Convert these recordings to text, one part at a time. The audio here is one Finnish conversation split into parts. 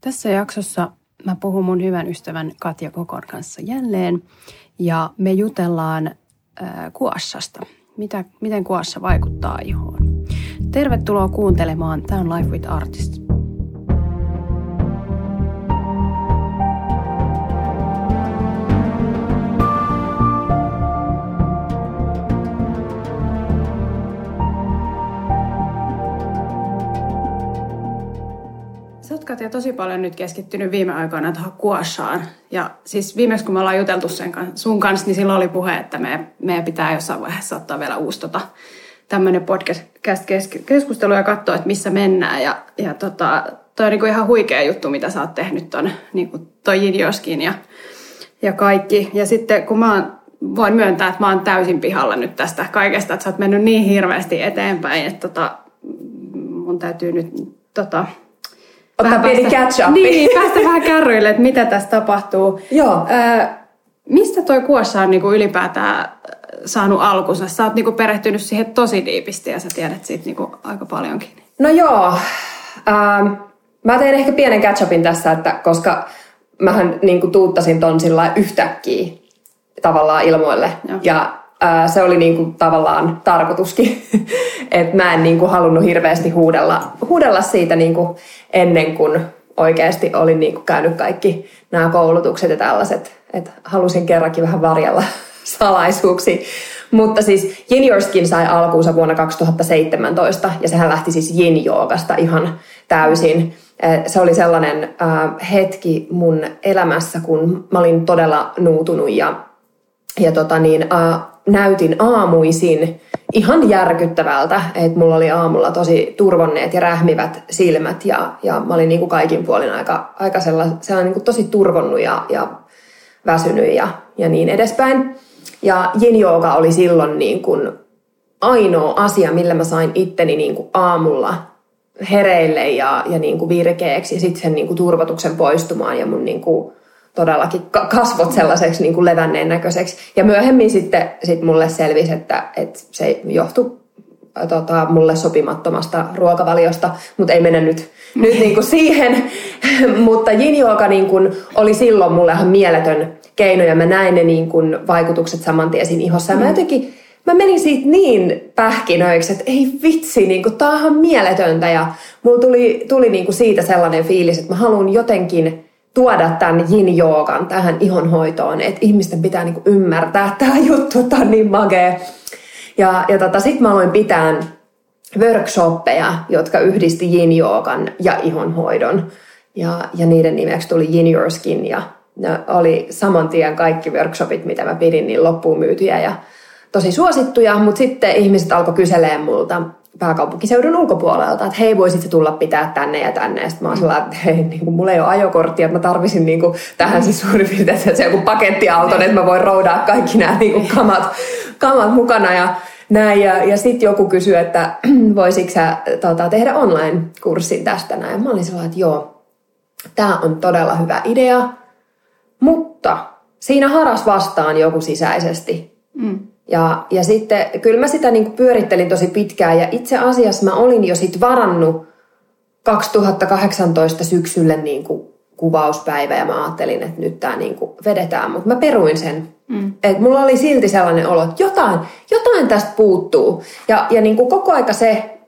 Tässä jaksossa mä puhun mun hyvän ystävän Katja Kokon kanssa jälleen ja me jutellaan äh, kuassasta. Mitä, miten kuassa vaikuttaa ihoon. Tervetuloa kuuntelemaan. Tämä on Life with Artists. Tosi paljon nyt keskittynyt viime aikoina tuohon kuossaan. Ja siis viimeksi kun me ollaan juteltu sen sun kanssa, niin silloin oli puhe, että me, meidän pitää jossain vaiheessa ottaa vielä uusi tota, tämmöinen podcast-keskustelu ja katsoa, että missä mennään. Ja, ja tota, toi on niinku ihan huikea juttu, mitä sä oot tehnyt ton, niinku toi Jidioskin ja, ja kaikki. Ja sitten kun mä oon, voin myöntää, että mä oon täysin pihalla nyt tästä kaikesta, että sä oot mennyt niin hirveästi eteenpäin, että tota, mun täytyy nyt tota, Ottaa pieni catch up. Niin, päästä vähän kärryille, että mitä tässä tapahtuu. Joo. Ö, mistä toi kuossa on niinku ylipäätään saanut alkunsa? Sä oot niinku perehtynyt siihen tosi diipisti ja sä tiedät siitä niinku aika paljonkin. No joo. Ähm, mä teen ehkä pienen catch upin tässä, että koska mähän niinku tuuttasin ton sillä yhtäkkiä tavallaan ilmoille. Joo. Ja ää, se oli niinku tavallaan tarkoituskin, että mä en niinku halunnut hirveästi huudella, huudella siitä niinku ennen kuin oikeasti olin niinku käynyt kaikki nämä koulutukset ja tällaiset, että halusin kerrankin vähän varjella salaisuuksia. Mutta siis Yin sai alkuunsa vuonna 2017 ja sehän lähti siis Yin Joogasta ihan täysin. Se oli sellainen hetki mun elämässä, kun mä olin todella nuutunut ja, ja tota niin, näytin aamuisin ihan järkyttävältä, että mulla oli aamulla tosi turvonneet ja rähmivät silmät ja, ja mä olin niin kuin kaikin puolin aika, aika sellainen, sellainen niin kuin tosi turvonnut ja, ja väsynyt ja, ja niin edespäin. Ja yin yoga oli silloin niin kuin ainoa asia, millä mä sain itteni niin kuin aamulla hereille ja, ja niin kuin virkeäksi ja sitten sen niin kuin turvotuksen poistumaan ja mun niin kuin todellakin kasvot sellaiseksi niin kuin levänneen näköiseksi. Ja myöhemmin sitten sit mulle selvisi, että, että se johtui tota, mulle sopimattomasta ruokavaliosta, mutta ei mennä nyt, nyt niin kuin siihen. mutta yin niin kuin oli silloin mulle ihan mieletön keino ja mä näin ne niin kuin vaikutukset saman tien siinä ihossa. Ja mä mm. jotenkin, mä menin siitä niin pähkinöiksi, että ei vitsi, niin kuin, tää on ihan mieletöntä. Ja mulla tuli, tuli niin kuin siitä sellainen fiilis, että mä haluan jotenkin tuoda tämän yin joogan tähän ihonhoitoon, että ihmisten pitää niinku ymmärtää tämä juttu, että on niin magea. Ja, ja tota, sitten mä aloin pitää workshoppeja, jotka yhdisti yin joogan ja ihonhoidon. Ja, ja niiden nimeksi tuli Yin Your Skin ja ne oli saman tien kaikki workshopit, mitä mä pidin, niin loppuun myytyjä ja tosi suosittuja, mutta sitten ihmiset alkoi kyselemään multa pääkaupunkiseudun ulkopuolelta, että hei, voisit tulla pitää tänne ja tänne. Ja sitten mä oon sellainen, että hei, niin kuin, mulla ei ole ajokorttia, että mä tarvisin niin kuin, tähän siis suurin piirtein se joku pakettiauton, että mä voin roudaa kaikki nämä niin kuin, kamat, kamat mukana ja näin. Ja, ja sitten joku kysyi, että voisitko sä tota, tehdä online-kurssin tästä näin. Ja mä olin sellainen, että joo, tämä on todella hyvä idea, mutta siinä haras vastaan joku sisäisesti. Mm. Ja, ja sitten kyllä mä sitä niin kuin pyörittelin tosi pitkään ja itse asiassa mä olin jo sit varannut 2018 syksylle niin kuin kuvauspäivä ja mä ajattelin, että nyt tämä niin kuin vedetään, mutta mä peruin sen. Mm. Et mulla oli silti sellainen olo, että jotain, jotain tästä puuttuu. Ja, ja niin kuin koko aika se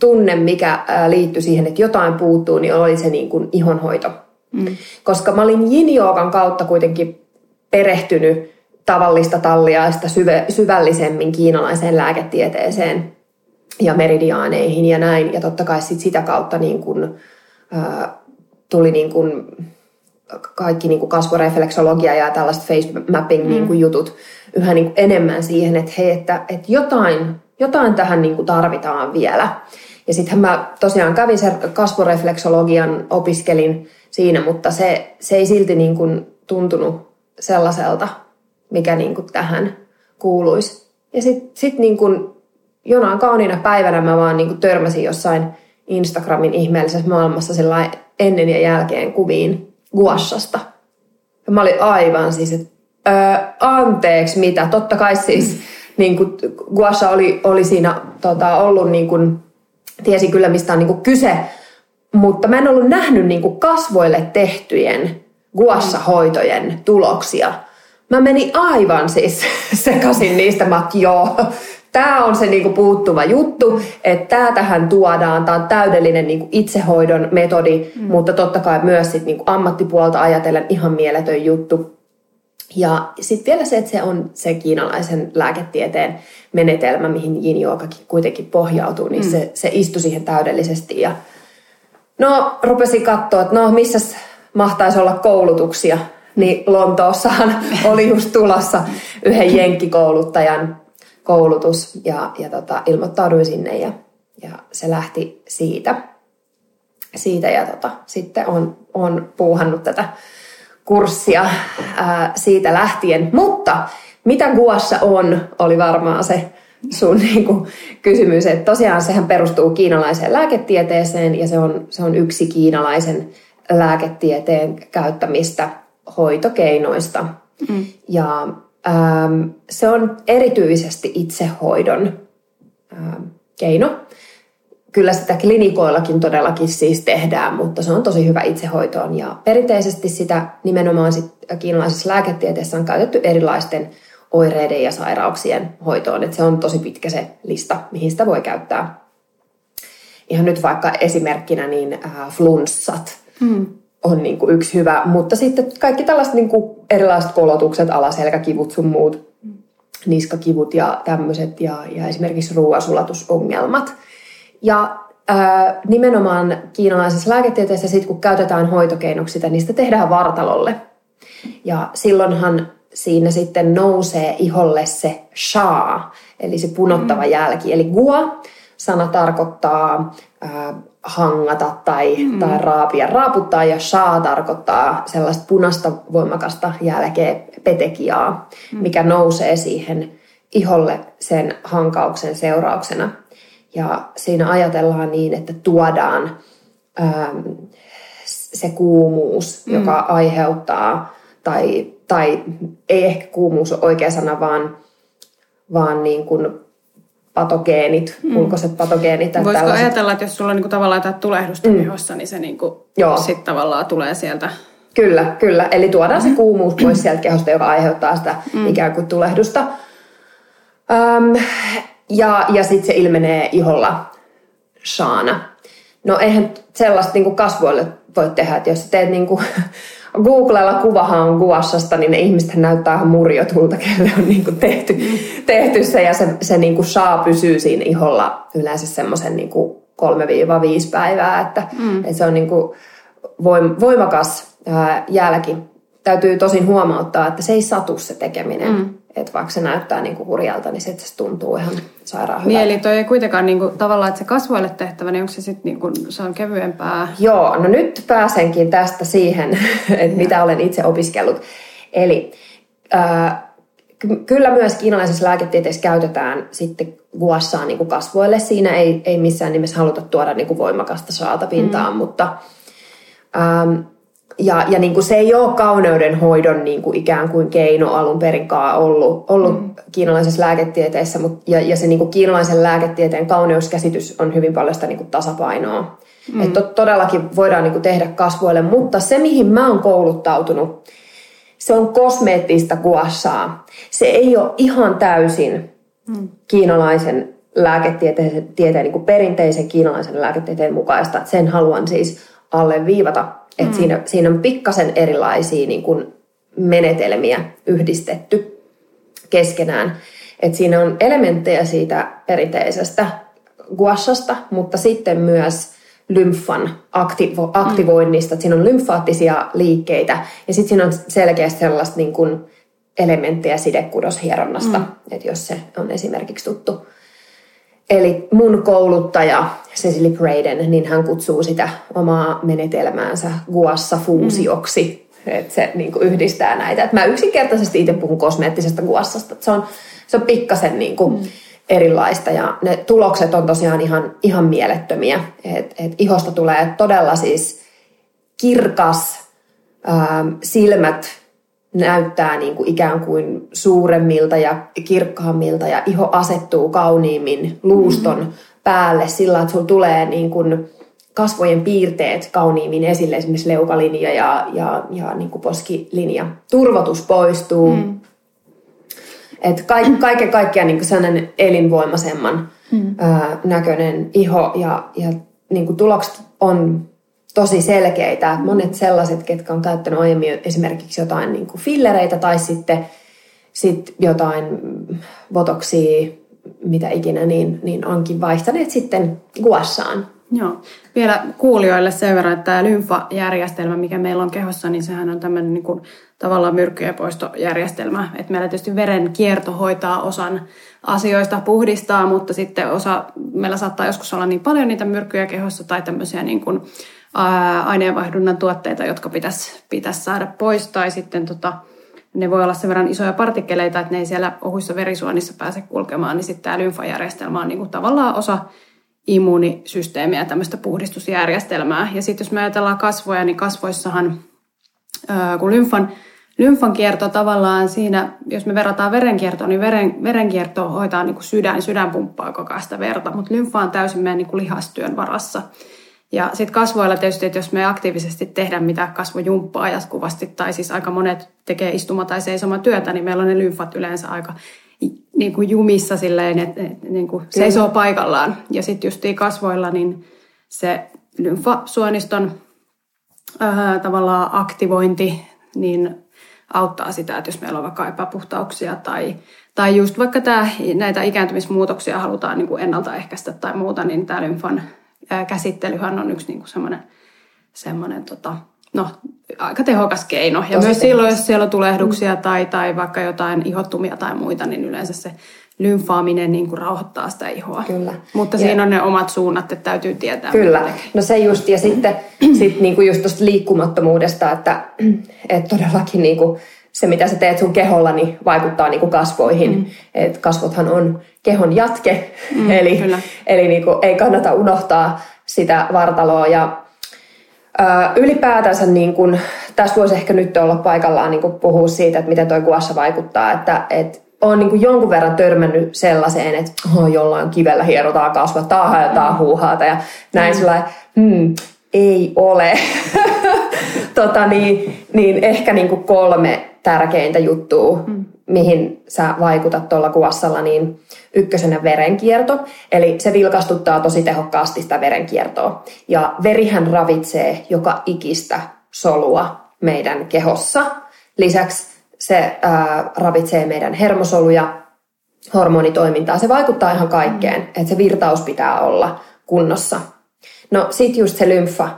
tunne, mikä liittyi siihen, että jotain puuttuu, niin oli se niin kuin ihonhoito. Mm. Koska mä olin yin kautta kuitenkin perehtynyt tavallista talliaista syve, syvällisemmin kiinalaiseen lääketieteeseen ja meridiaaneihin ja näin. Ja totta kai sit sitä kautta niin kun, ää, tuli niin kun kaikki niin kuin kasvorefleksologia ja tällaiset face mapping mm. niin kuin jutut yhä niin enemmän siihen, että hei, että, että jotain, jotain tähän niin kuin tarvitaan vielä. Ja sittenhän mä tosiaan kävin sen kasvorefleksologian, opiskelin siinä, mutta se, se ei silti niin kuin tuntunut sellaiselta, mikä niin kuin tähän kuuluisi. Ja sitten sit niin kuin jonain kauniina päivänä mä vaan niin kuin törmäsin jossain Instagramin ihmeellisessä maailmassa ennen ja jälkeen kuviin guassasta. Ja mä olin aivan siis, että öö, anteeksi mitä, totta kai siis niin kuin, guassa oli, oli siinä tota, ollut niin kuin, tiesi kyllä mistä on niin kuin kyse, mutta mä en ollut nähnyt niin kuin kasvoille tehtyjen guassa-hoitojen tuloksia. Mä menin aivan siis sekaisin niistä, mä joo, tämä on se niinku puuttuva juttu, että tämä tähän tuodaan, tämä on täydellinen niinku itsehoidon metodi, mm. mutta totta kai myös sit niinku ammattipuolta ajatellen ihan mieletön juttu. Ja sitten vielä se, että se on se kiinalaisen lääketieteen menetelmä, mihin yin kuitenkin pohjautuu, niin mm. se, se istui siihen täydellisesti. Ja no, rupesin katsoa, että no, missä mahtaisi olla koulutuksia. Niin Lontoossahan oli just tulossa yhden jenkkikouluttajan koulutus ja, ja tota, ilmoittauduin sinne ja, ja se lähti siitä. siitä ja tota, sitten on, on puuhannut tätä kurssia ää, siitä lähtien. Mutta mitä Guassa on, oli varmaan se sun niin kuin, kysymys. Että tosiaan sehän perustuu kiinalaiseen lääketieteeseen ja se on, se on yksi kiinalaisen lääketieteen käyttämistä hoitokeinoista. Mm. Ja ähm, se on erityisesti itsehoidon ähm, keino. Kyllä sitä klinikoillakin todellakin siis tehdään, mutta se on tosi hyvä itsehoitoon. Ja perinteisesti sitä nimenomaan sit kiinalaisessa lääketieteessä on käytetty erilaisten oireiden ja sairauksien hoitoon. Et se on tosi pitkä se lista, mihin sitä voi käyttää. Ihan nyt vaikka esimerkkinä niin äh, flunssat mm. On niin kuin yksi hyvä, mutta sitten kaikki tällaiset niin kuin erilaiset kolotukset, alaselkäkivut sun muut, niskakivut ja tämmöiset ja, ja esimerkiksi ruoasulatusongelmat. Ja ää, nimenomaan kiinalaisessa lääketieteessä sit kun käytetään hoitokeinoksi sitä, niistä tehdään vartalolle. Ja silloinhan siinä sitten nousee iholle se sha, eli se punottava mm. jälki. Eli gua sana tarkoittaa ää, hangata tai, mm. tai raapia, raaputtaa ja sha tarkoittaa sellaista punaista voimakasta jälkeä, petekiaa, mm. mikä nousee siihen iholle sen hankauksen seurauksena. Ja siinä ajatellaan niin, että tuodaan äm, se kuumuus, mm. joka aiheuttaa, tai, tai ei ehkä kuumuus ole oikea sana, vaan, vaan niin kuin patogeenit, mm. ulkoiset patogeenit. Voisiko tällaiset... ajatella, että jos sulla on niinku tavallaan jotain tulehdusta mm. ihossa, niin se niinku sitten tavallaan tulee sieltä? Kyllä, kyllä. Eli tuodaan se kuumuus pois sieltä kehosta, joka aiheuttaa sitä mm. ikään kuin tulehdusta. Öm, ja ja sitten se ilmenee iholla shaana. No eihän sellaista niinku kasvoille voi tehdä, että jos teet niinku Googlella kuvahan on kuvassasta, niin ne ihmiset näyttää ihan murjotulta, kelle on niin tehty, tehty se ja se, se niin kuin saa pysyä siinä iholla yleensä semmoisen niin 3-5 päivää, että, mm. että se on niin kuin voimakas ää, jälki. Täytyy tosin huomauttaa, että se ei satu se tekeminen. Mm. Että vaikka se näyttää niin kuin hurjalta, niin se tuntuu ihan sairaan hyvältä. Niin, eli toi ei kuitenkaan niin kuin, tavallaan, että se kasvoille tehtävä, niin onko se sitten niin kuin, se on kevyempää? Joo, no nyt pääsenkin tästä siihen, että mitä olen itse opiskellut. Eli äh, kyllä myös kiinalaisessa lääketieteessä käytetään sitten guassaa niin kuin kasvoille. Siinä ei, ei missään nimessä haluta tuoda niin kuin voimakasta saatapintaa, mm. mutta... Ähm, ja, ja niin kuin se ei ole kauneudenhoidon niin kuin ikään kuin keino alun perinkaan ollut, ollut mm. kiinalaisessa lääketieteessä, mutta, ja, ja se niin kuin kiinalaisen lääketieteen kauneuskäsitys on hyvin paljon sitä niin kuin tasapainoa. Mm. Että todellakin voidaan niin kuin tehdä kasvoille, mutta se mihin mä oon kouluttautunut, se on kosmeettista kuassaa. Se ei ole ihan täysin mm. kiinalaisen lääketieteen tieteen, niin kuin perinteisen kiinalaisen lääketieteen mukaista. Sen haluan siis alleviivata mm. siinä, siinä on pikkasen erilaisia niin kuin menetelmiä yhdistetty keskenään. Et siinä on elementtejä siitä perinteisestä guashasta, mutta sitten myös lymfan aktivo- aktivoinnista. Mm. Siinä on lymfaattisia liikkeitä ja sitten siinä on selkeästi sellaista niin kuin elementtejä sidekudoshieronnasta, mm. että jos se on esimerkiksi tuttu Eli mun kouluttaja Cecily Braden, niin hän kutsuu sitä omaa menetelmäänsä guassa fuusioksi. Mm. Että se niin kuin yhdistää näitä. Et mä yksinkertaisesti itse puhun kosmeettisesta guassasta. Se on, se on pikkasen niin kuin mm. erilaista ja ne tulokset on tosiaan ihan, ihan mielettömiä. Et, et ihosta tulee todella siis kirkas, ähm, silmät näyttää niin kuin ikään kuin suuremmilta ja kirkkaammilta ja iho asettuu kauniimmin luuston mm-hmm. päälle sillä, että sulla tulee niin kuin kasvojen piirteet kauniimmin esille, esimerkiksi leukalinja ja, ja, ja niin kuin poskilinja. Turvotus poistuu. Mm. Et kaik, kaiken kaikkiaan niin sellainen elinvoimaisemman mm. ää, näköinen iho ja, ja niin kuin tulokset on tosi selkeitä. Monet sellaiset, ketkä on käyttänyt aiemmin esimerkiksi jotain niin kuin fillereitä tai sitten sit jotain botoksia, mitä ikinä, niin, niin onkin vaihtaneet sitten guassaan. Joo. Vielä kuulijoille sen verran, että tämä lymfajärjestelmä, mikä meillä on kehossa, niin sehän on tämmöinen niin kuin, tavallaan myrkkyjen poistojärjestelmä. Että meillä tietysti veren kierto hoitaa osan asioista, puhdistaa, mutta sitten osa, meillä saattaa joskus olla niin paljon niitä myrkkyjä kehossa tai tämmöisiä niin kuin, aineenvaihdunnan tuotteita, jotka pitäisi, pitäisi saada pois. Tai sitten tota, ne voi olla sen verran isoja partikkeleita, että ne ei siellä ohuissa verisuonissa pääse kulkemaan, niin sitten tämä lymfajärjestelmä on niin kuin tavallaan osa immuunisysteemiä, tämmöistä puhdistusjärjestelmää. Ja sitten jos me ajatellaan kasvoja, niin kasvoissahan, kun lymfan, lymfan kierto tavallaan siinä, jos me verrataan verenkiertoon, niin veren, verenkierto hoitaa niin kuin sydän, sydän pumppaa koko ajan sitä verta, mutta lymfa on täysin meidän niin kuin lihastyön varassa. Ja sitten kasvoilla tietysti, että jos me aktiivisesti tehdään mitä kasvojumppaa jatkuvasti, tai siis aika monet tekee istuma- tai seisomatyötä, niin meillä on ne lymfat yleensä aika niin kuin jumissa silleen, että niin kuin seisoo paikallaan. Ja sitten justiin kasvoilla, niin se lymfasuoniston ää, tavallaan aktivointi, niin auttaa sitä, että jos meillä on vaikka epäpuhtauksia tai, tai just vaikka tämä, näitä ikääntymismuutoksia halutaan niin kuin ennaltaehkäistä tai muuta, niin tämä lymfan käsittelyhän on yksi niin kuin semmoinen, semmoinen tota, no, aika tehokas keino. Ja Tosi myös tehokas. silloin, jos siellä on tulehduksia mm. tai, tai vaikka jotain ihottumia tai muita, niin yleensä se lymfaaminen niin kuin rauhoittaa sitä ihoa. Kyllä. Mutta ja. siinä on ne omat suunnat, että täytyy tietää. Kyllä. No se just, ja sitten sit niin kuin just tuosta liikkumattomuudesta, että, että todellakin niin kuin se, mitä sä teet sun keholla, niin vaikuttaa niin kuin kasvoihin. Mm. Et kasvothan on kehon jatke, mm, eli, eli niin kuin ei kannata unohtaa sitä vartaloa. Ja ylipäätänsä niin kun, tässä voisi ehkä nyt olla paikallaan niin puhua siitä, että miten toi kuassa vaikuttaa, että et on niin jonkun verran törmännyt sellaiseen, että oh, jollain kivellä hierotaan kasvot, taahailtaan mm. huuhaata ja näin mm. sillä hmm, ei ole. tota, niin, niin ehkä niin kolme tärkeintä juttua, mm. mihin sä vaikutat tuolla kuvassalla, niin ykkösenä verenkierto. Eli se vilkastuttaa tosi tehokkaasti sitä verenkiertoa. Ja verihän ravitsee joka ikistä solua meidän kehossa. Lisäksi se ää, ravitsee meidän hermosoluja, hormonitoimintaa. Se vaikuttaa ihan kaikkeen, että se virtaus pitää olla kunnossa. No sit just se lymfa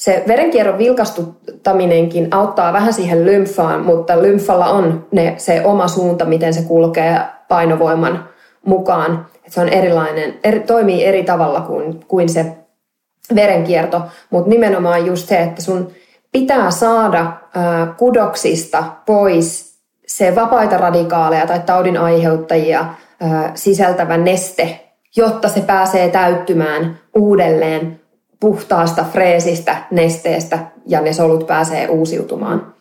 se verenkierron vilkastuttaminenkin auttaa vähän siihen lymfaan, mutta lymfalla on ne, se oma suunta, miten se kulkee painovoiman mukaan. Et se on erilainen, eri, toimii eri tavalla kuin, kuin se verenkierto, mutta nimenomaan just se, että sun pitää saada ää, kudoksista pois se vapaita radikaaleja tai taudin aiheuttajia ää, sisältävä neste, jotta se pääsee täyttymään uudelleen puhtaasta, freesistä nesteestä ja ne solut pääsee uusiutumaan.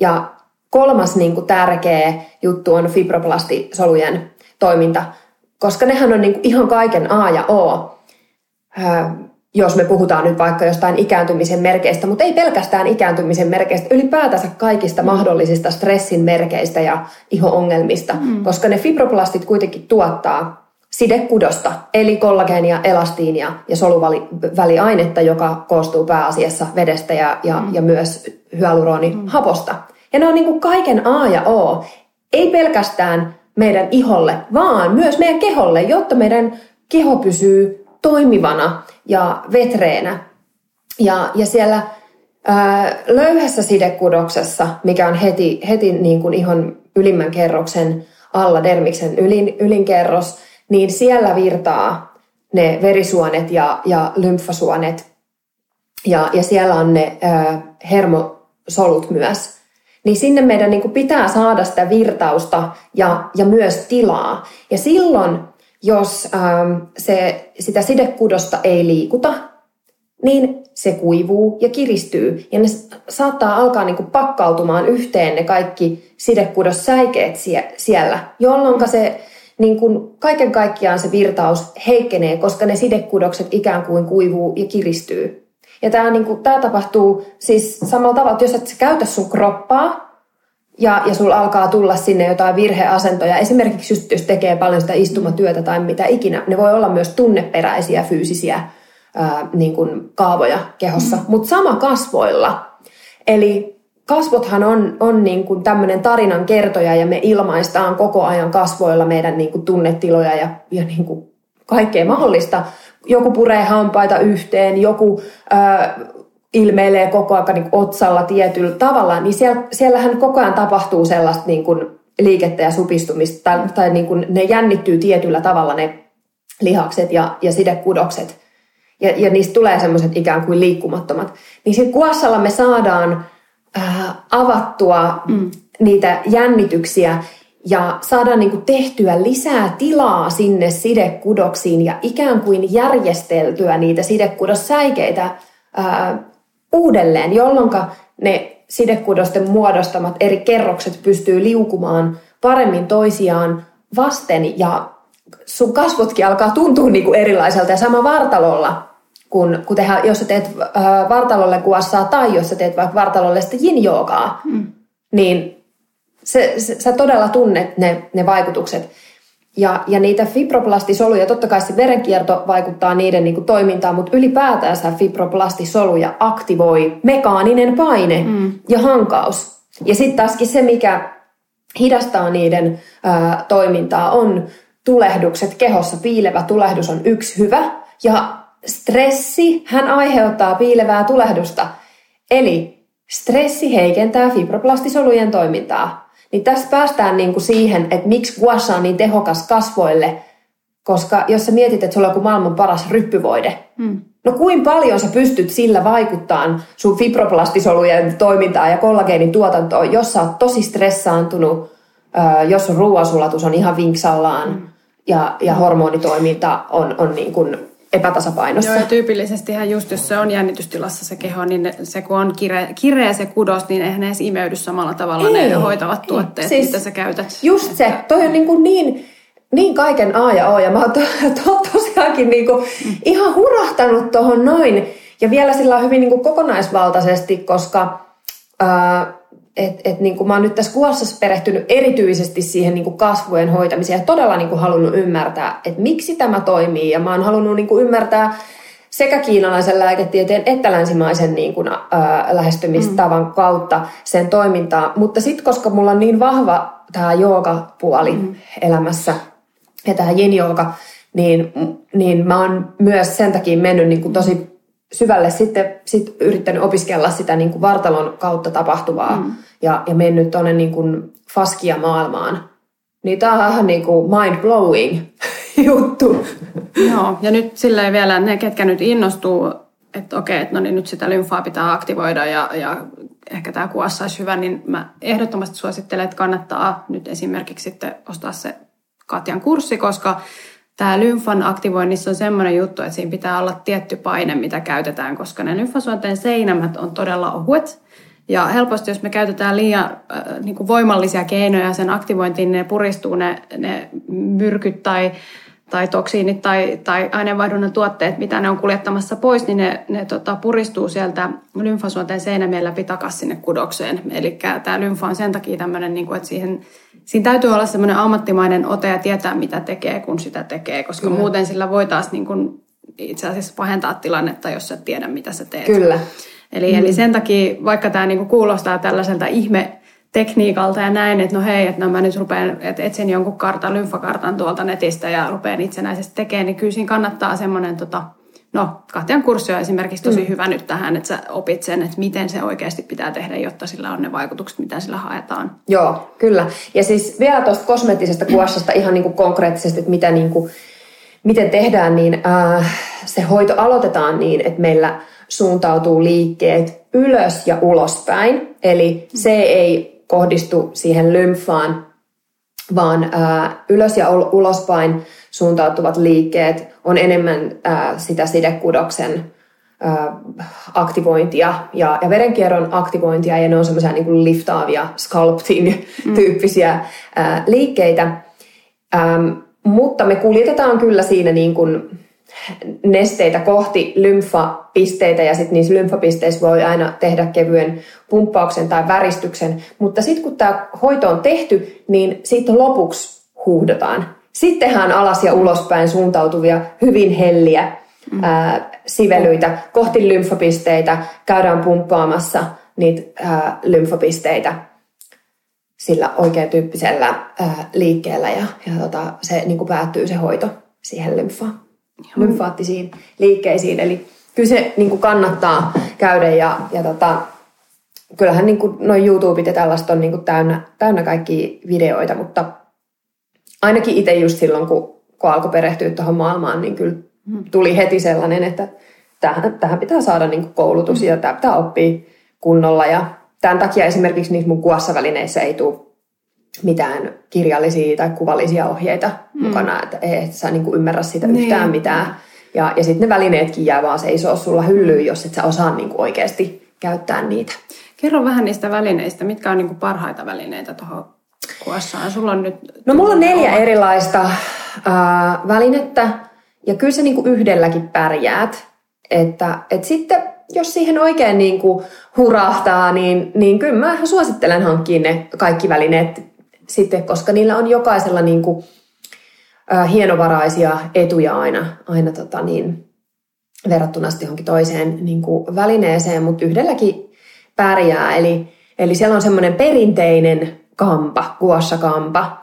Ja kolmas niin kuin tärkeä juttu on fibroblastisolujen toiminta, koska nehän on niin kuin ihan kaiken A ja O. jos me puhutaan nyt vaikka jostain ikääntymisen merkeistä, mutta ei pelkästään ikääntymisen merkeistä, ylipäätänsä kaikista mm. mahdollisista stressin merkeistä ja iho-ongelmista, mm. koska ne fibroblastit kuitenkin tuottaa sidekudosta, eli kollageenia, elastiinia ja soluväliainetta, joka koostuu pääasiassa vedestä ja, ja, mm. ja myös hyaluronihaposta. Mm. Ja ne on niin kuin kaiken A ja O. Ei pelkästään meidän iholle, vaan myös meidän keholle, jotta meidän keho pysyy toimivana ja vetreenä. Ja, ja siellä ää, löyhässä sidekudoksessa, mikä on heti, heti niin kuin ihon ylimmän kerroksen alla, dermiksen ylin, ylinkerros, niin siellä virtaa ne verisuonet ja, ja lymfasuonet ja, ja siellä on ne ö, hermosolut myös. Niin sinne meidän niin pitää saada sitä virtausta ja, ja myös tilaa. Ja silloin, jos ähm, se, sitä sidekudosta ei liikuta, niin se kuivuu ja kiristyy. Ja ne saattaa alkaa niin pakkautumaan yhteen ne kaikki sidekudossäikeet sie, siellä, jolloin se niin kuin kaiken kaikkiaan se virtaus heikkenee, koska ne sidekudokset ikään kuin kuivuu ja kiristyy. Ja tämä, niin tämä tapahtuu siis samalla tavalla, että jos et käytä sun kroppaa, ja, ja sulla alkaa tulla sinne jotain virheasentoja. Esimerkiksi just jos tekee paljon sitä istumatyötä tai mitä ikinä, ne voi olla myös tunneperäisiä fyysisiä ää, niin kuin kaavoja kehossa, mm. mutta sama kasvoilla. Eli kasvothan on, on niin kuin tämmöinen tarinan kertoja ja me ilmaistaan koko ajan kasvoilla meidän niin kuin tunnetiloja ja, ja niin kuin kaikkea mahdollista. Joku puree hampaita yhteen, joku ää, ilmeilee koko ajan niin otsalla tietyllä tavalla, niin siellä, siellähän koko ajan tapahtuu sellaista niin kuin liikettä ja supistumista, tai, tai niin kuin ne jännittyy tietyllä tavalla ne lihakset ja, ja sidekudokset, ja, ja niistä tulee semmoiset ikään kuin liikkumattomat. Niin sitten kuossalla me saadaan äh, avattua mm. niitä jännityksiä, ja saadaan niin kuin tehtyä lisää tilaa sinne sidekudoksiin ja ikään kuin järjesteltyä niitä sidekudossäikeitä ää, uudelleen, jolloin ne sidekudosten muodostamat eri kerrokset pystyy liukumaan paremmin toisiaan vasten ja sun kasvotkin alkaa tuntua niin kuin erilaiselta ja sama vartalolla, kun, kun tehdään, jos sä teet äh, vartalolle kuassaa tai jos sä teet vaikka vartalolle sitä yin mm. niin se, se, sä todella tunnet ne, ne vaikutukset. Ja, ja niitä fibroplastisoluja, totta kai se verenkierto vaikuttaa niiden niin kuin, toimintaan, mutta ylipäätään fibroplastisoluja aktivoi mekaaninen paine mm. ja hankaus. Ja sitten taaskin se, mikä hidastaa niiden ää, toimintaa, on tulehdukset kehossa. Piilevä tulehdus on yksi hyvä. Ja stressi, hän aiheuttaa piilevää tulehdusta. Eli stressi heikentää fibroplastisolujen toimintaa. Niin tässä päästään niin kuin siihen, että miksi guasha on niin tehokas kasvoille, koska jos sä mietit, että sulla on maailman paras ryppyvoide, hmm. no kuin paljon sä pystyt sillä vaikuttaa sun fibroplastisolujen toimintaan ja kollageenin tuotantoon, jos sä oot tosi stressaantunut, jos sun ruoansulatus on ihan vinksallaan hmm. ja, ja hormonitoiminta on, on niin kuin epätasapainossa. Joo, ja tyypillisestihän just jos se on jännitystilassa se keho, niin se kun on kireä, kireä se kudos, niin eihän ne edes imeydy samalla tavalla Ei. ne hoitavat tuotteet, siis, mitä sä käytät. Just että... se, toi on niin, kuin niin, niin kaiken A ja O, ja mä oon to, to, tosiaankin niin kuin mm. ihan hurahtanut tuohon noin, ja vielä sillä hyvin niin kuin kokonaisvaltaisesti, koska... Ää, et, et niin kuin mä oon nyt tässä kuvassa perehtynyt erityisesti siihen niin kuin kasvojen hoitamiseen ja todella niin kuin halunnut ymmärtää, että miksi tämä toimii. Ja mä oon halunnut niin kuin ymmärtää sekä kiinalaisen lääketieteen että länsimaisen niin kuin, ää, lähestymistavan mm. kautta sen toimintaa. Mutta sitten koska mulla on niin vahva tämä jooga-puoli mm. elämässä ja tämä yin niin, niin mä oon myös sen takia mennyt niin kuin tosi syvälle sitten sit yrittänyt opiskella sitä niin kuin vartalon kautta tapahtuvaa mm. ja, ja mennyt tuonne niin kuin faskia-maailmaan. Niin tämä on ihan niin kuin mind-blowing juttu. Joo, ja nyt silleen vielä ne, ketkä nyt innostuu, että okei, että no niin nyt sitä lymfaa pitää aktivoida ja, ja ehkä tämä kuassa olisi hyvä, niin mä ehdottomasti suosittelen, että kannattaa nyt esimerkiksi sitten ostaa se Katjan kurssi, koska tämä lymfan aktivoinnissa on semmoinen juttu, että siinä pitää olla tietty paine, mitä käytetään, koska ne lymfasuonten seinämät on todella ohuet. Ja helposti, jos me käytetään liian äh, niin kuin voimallisia keinoja sen aktivointiin, niin ne puristuu ne, ne myrkyt tai, tai toksiinit tai, tai aineenvaihdunnan tuotteet, mitä ne on kuljettamassa pois, niin ne, ne tota, puristuu sieltä lymfasuonten seinämien läpi takaisin sinne kudokseen. Eli tämä lymfa on sen takia tämmöinen, niin kuin, että siihen siinä täytyy olla semmoinen ammattimainen ote ja tietää, mitä tekee, kun sitä tekee, koska Kyllä. muuten sillä voi taas niin kuin itse asiassa pahentaa tilannetta, jos sä tiedä, mitä sä teet. Kyllä. Eli, mm. eli sen takia, vaikka tämä niin kuulostaa tällaiselta ihme tekniikalta ja näin, että no hei, että no mä nyt rupean, että etsin jonkun kartan, lymfakartan tuolta netistä ja rupean itsenäisesti tekemään, niin kyllä siinä kannattaa semmoinen tota, no, Katjan kurssi on esimerkiksi tosi mm. hyvä nyt tähän, että sä opit sen, että miten se oikeasti pitää tehdä, jotta sillä on ne vaikutukset, mitä sillä haetaan. Joo, kyllä. Ja siis vielä tuosta kosmeettisesta kuvassasta ihan niin kuin konkreettisesti, että mitä niin kuin, miten tehdään, niin äh, se hoito aloitetaan niin, että meillä suuntautuu liikkeet ylös ja ulospäin. Eli se ei kohdistu siihen lymfaan, vaan äh, ylös ja ulospäin suuntautuvat liikkeet on enemmän äh, sitä sidekudoksen äh, aktivointia ja, ja verenkierron aktivointia ja ne on semmoisia niin liftaavia sculpting-tyyppisiä mm. äh, liikkeitä. Ähm, mutta me kuljetetaan kyllä siinä niin kuin nesteitä kohti lymfapisteitä ja sitten niissä lymfapisteissä voi aina tehdä kevyen pumppauksen tai väristyksen. Mutta sitten kun tämä hoito on tehty, niin sitten lopuksi huuhdotaan. Sitten tehdään alas ja ulospäin suuntautuvia hyvin helliä mm. ää, sivelyitä kohti lymfapisteitä. Käydään pumppaamassa niitä ää, lymfapisteitä sillä oikein tyyppisellä ää, liikkeellä ja, ja tota, se niin kuin päättyy se hoito siihen lymfaan, lymfaattisiin liikkeisiin. Eli kyllä se niin kuin kannattaa käydä ja, ja tota, kyllähän niin kuin noin YouTubet ja tällaista on niin kuin täynnä, täynnä kaikki videoita, mutta ainakin itse just silloin, kun, kun alkoi perehtyä tuohon maailmaan, niin kyllä mm. tuli heti sellainen, että tähän, tähän pitää saada niin kuin koulutus ja tämä pitää oppia kunnolla ja tämän takia esimerkiksi niissä mun kuossavälineissä ei tule mitään kirjallisia tai kuvallisia ohjeita mm. mukana, että et sä niinku ymmärrä siitä niin. yhtään mitään. Ja, ja sitten ne välineetkin jää vaan seisoo sulla hyllyyn, jos et sä osaa niinku oikeasti käyttää niitä. Kerro vähän niistä välineistä. Mitkä on niinku parhaita välineitä tuohon kuossaan? Sulla on nyt... No mulla on neljä erilaista äh, välinettä. Ja kyllä sä niinku yhdelläkin pärjäät. Että et sitten jos siihen oikein niin kuin hurahtaa, niin, niin kyllä mä suosittelen hankkia ne kaikki välineet sitten, koska niillä on jokaisella niin kuin, äh, hienovaraisia etuja aina, aina tota niin, verrattuna johonkin toiseen niin kuin välineeseen, mutta yhdelläkin pärjää. Eli, eli siellä on semmoinen perinteinen kampa, kuossa-kampa,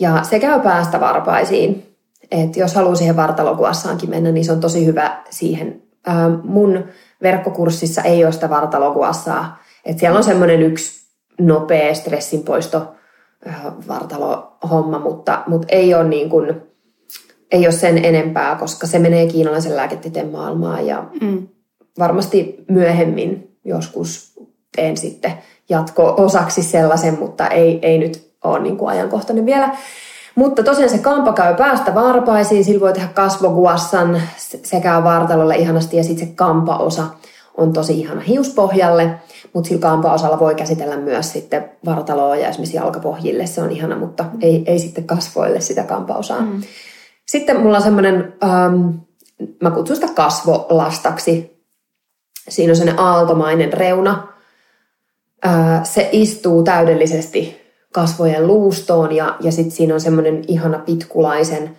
ja se käy päästä varpaisiin. Et jos haluaa siihen vartalokuassaankin mennä, niin se on tosi hyvä siihen. Ää, mun verkkokurssissa ei ole sitä vartalokuassaa. Et siellä on semmoinen yksi nopea stressinpoisto vartalohomma, mutta, mutta ei, ole niin kuin, ei ole sen enempää, koska se menee kiinalaisen lääketieteen maailmaan ja mm. varmasti myöhemmin joskus teen sitten jatko-osaksi sellaisen, mutta ei, ei nyt ole niin kuin ajankohtainen vielä. Mutta tosiaan se kampa käy päästä varpaisiin, sillä voi tehdä kasvoguassan sekä vartalolle ihanasti ja sitten se kampaosa on tosi ihana hiuspohjalle, mutta sillä kampaosalla voi käsitellä myös sitten vartaloa ja esimerkiksi jalkapohjille, se on ihana, mutta ei, ei sitten kasvoille sitä kampaosaa. Mm. Sitten mulla on semmoinen, ähm, mä kutsun sitä kasvolastaksi, siinä on semmoinen aaltomainen reuna, se istuu täydellisesti kasvojen luustoon ja, ja sitten siinä on semmoinen ihana pitkulaisen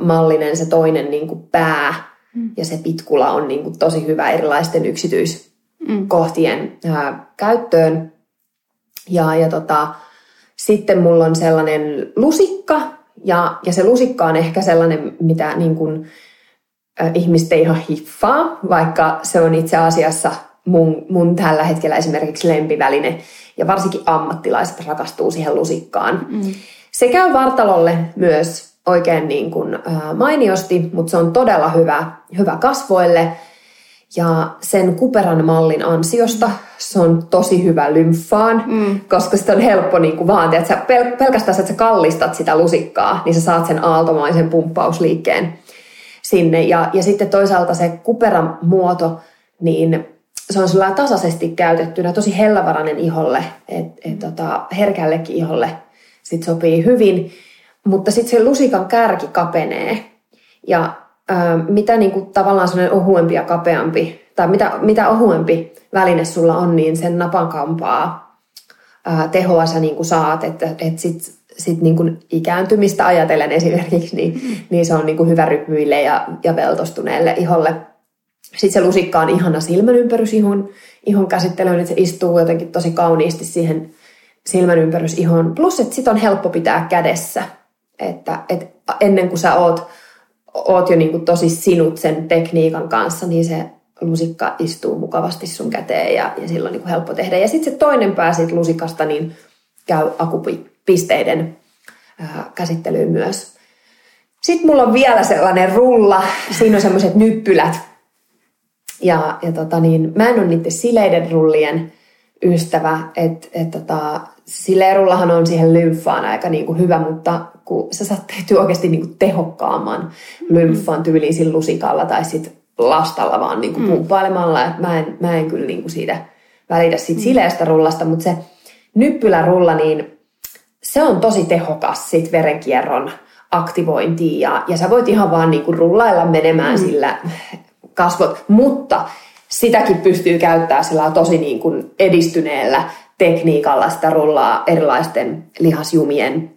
mallinen se toinen niin kuin pää. Mm. Ja se pitkula on niin kuin tosi hyvä erilaisten yksityiskohtien mm. äh, käyttöön. Ja, ja tota, sitten mulla on sellainen lusikka, ja, ja se lusikka on ehkä sellainen, mitä niin kuin, äh, ihmiset ei ihan hiffaa, vaikka se on itse asiassa mun, mun tällä hetkellä esimerkiksi lempiväline. Ja varsinkin ammattilaiset rakastuu siihen lusikkaan. Mm. Se käy vartalolle myös oikein niin kuin, äh, mainiosti, mutta se on todella hyvä, hyvä kasvoille. Ja sen kuperan mallin ansiosta se on tosi hyvä lymfaan, mm. koska sitä on helppo niin kuin vaan, että sä pel- pelkästään että sä kallistat sitä lusikkaa, niin sä saat sen aaltomaisen pumppausliikkeen sinne. Ja, ja sitten toisaalta se kuperan muoto, niin se on sellainen tasaisesti käytettynä, tosi hellävarainen iholle, että et, tota, herkällekin iholle sit sopii hyvin. Mutta sitten se lusikan kärki kapenee. Ja ää, mitä niinku, tavallaan sellainen ohuempi ja kapeampi, tai mitä, mitä ohuempi väline sulla on, niin sen napankampaa ää, tehoa sä niinku saat. Että et sitten sit niinku ikääntymistä ajatellen esimerkiksi, niin, mm. niin se on niinku hyvä rypyille ja, ja veltostuneelle iholle – sitten se lusikka on ihana silmänympärys ihon, ihon käsittelyyn, että se istuu jotenkin tosi kauniisti siihen silmänympärys ihon. Plus, että sit on helppo pitää kädessä. Että, että ennen kuin sä oot, oot jo niin kuin tosi sinut sen tekniikan kanssa, niin se lusikka istuu mukavasti sun käteen ja, ja silloin niin helppo tehdä. Ja sitten se toinen pää siitä lusikasta niin käy akupisteiden käsittelyyn myös. Sitten mulla on vielä sellainen rulla. Siinä on semmoiset nyppylät, ja, ja tota niin, mä en ole niiden sileiden rullien ystävä, että et tota, sileerullahan on siihen lymfaan aika niinku hyvä, mutta kun sä saat tehtyä oikeasti niinku tehokkaamman lymfan tyyliin sillä lusikalla tai sit lastalla vaan niinku mm. pumppailemalla, että mä en, mä en kyllä niinku siitä välitä siitä mm. sileestä rullasta, mutta se nyppylärulla, niin se on tosi tehokas sit verenkierron aktivointiin ja, ja sä voit ihan vaan niinku rullailla menemään mm. sillä kasvot, mutta sitäkin pystyy käyttämään sillä tosi niin kuin edistyneellä tekniikalla sitä rullaa erilaisten lihasjumien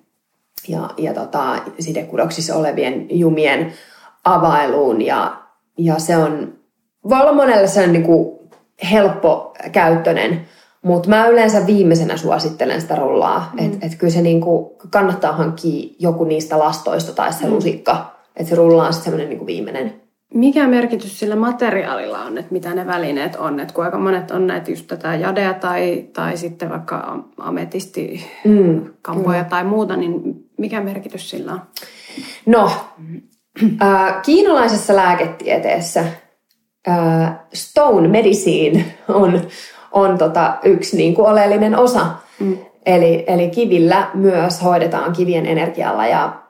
ja, ja tota, sidekudoksissa olevien jumien availuun ja, ja se on, voi olla monelle sen niin kuin helppo käyttöinen, mutta mä yleensä viimeisenä suosittelen sitä rullaa. Mm. Että et kyllä se niinku, kannattaa hankkia joku niistä lastoista tai se mm. lusikka. Että se rulla on sitten semmoinen niinku viimeinen. Mikä merkitys sillä materiaalilla on, että mitä ne välineet on? Että kuinka monet on näitä just tätä jadea tai, tai sitten vaikka ametisti mm, kampoja tai muuta, niin mikä merkitys sillä on? No, äh, kiinalaisessa lääketieteessä äh, stone medicine on, on tota yksi niin kuin oleellinen osa. Mm. Eli, eli kivillä myös hoidetaan kivien energialla. Ja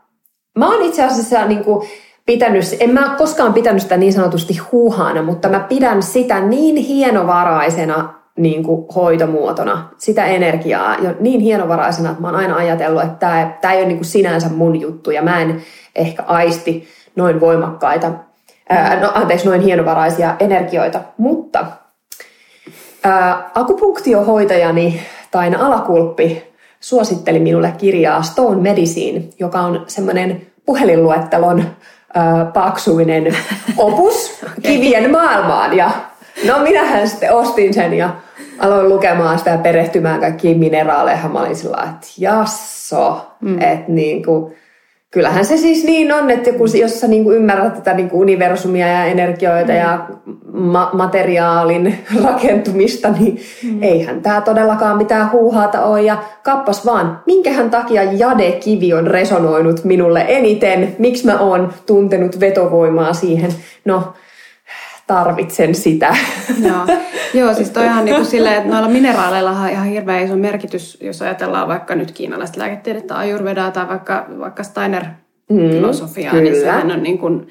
mä oon itse asiassa niin kuin pitänyt, en mä koskaan pitänyt sitä niin sanotusti huuhaana, mutta mä pidän sitä niin hienovaraisena niin kuin hoitomuotona, sitä energiaa jo niin hienovaraisena, että mä oon aina ajatellut, että tämä, tämä ei ole niin kuin sinänsä mun juttu ja mä en ehkä aisti noin voimakkaita, ää, no, anteeksi, noin hienovaraisia energioita, mutta ää, akupunktiohoitajani Taina Alakulppi suositteli minulle kirjaa Stone Medicine, joka on semmoinen puhelinluettelon paksuinen opus kivien maailmaan. Ja no minähän sitten ostin sen ja aloin lukemaan sitä ja perehtymään kaikkiin mineraaleja. Mä olin sillä että jasso, mm. että niin kuin, kyllähän se siis niin on, että kun, jos sä niin kuin ymmärrät tätä niin kuin universumia ja energioita mm. ja ma- materiaalin rakentumista, niin mm. eihän tämä todellakaan mitään huuhaata ole. Ja kappas vaan, minkähän takia jadekivi on resonoinut minulle eniten, miksi mä oon tuntenut vetovoimaa siihen. No, tarvitsen sitä. Joo, Joo siis toihan niin kuin silleen, että noilla mineraaleilla on ihan hirveän iso merkitys, jos ajatellaan vaikka nyt kiinalaista lääketiedettä, ajurvedaa tai vaikka, vaikka Steiner-filosofiaa, mm, niin sehän on niin kuin,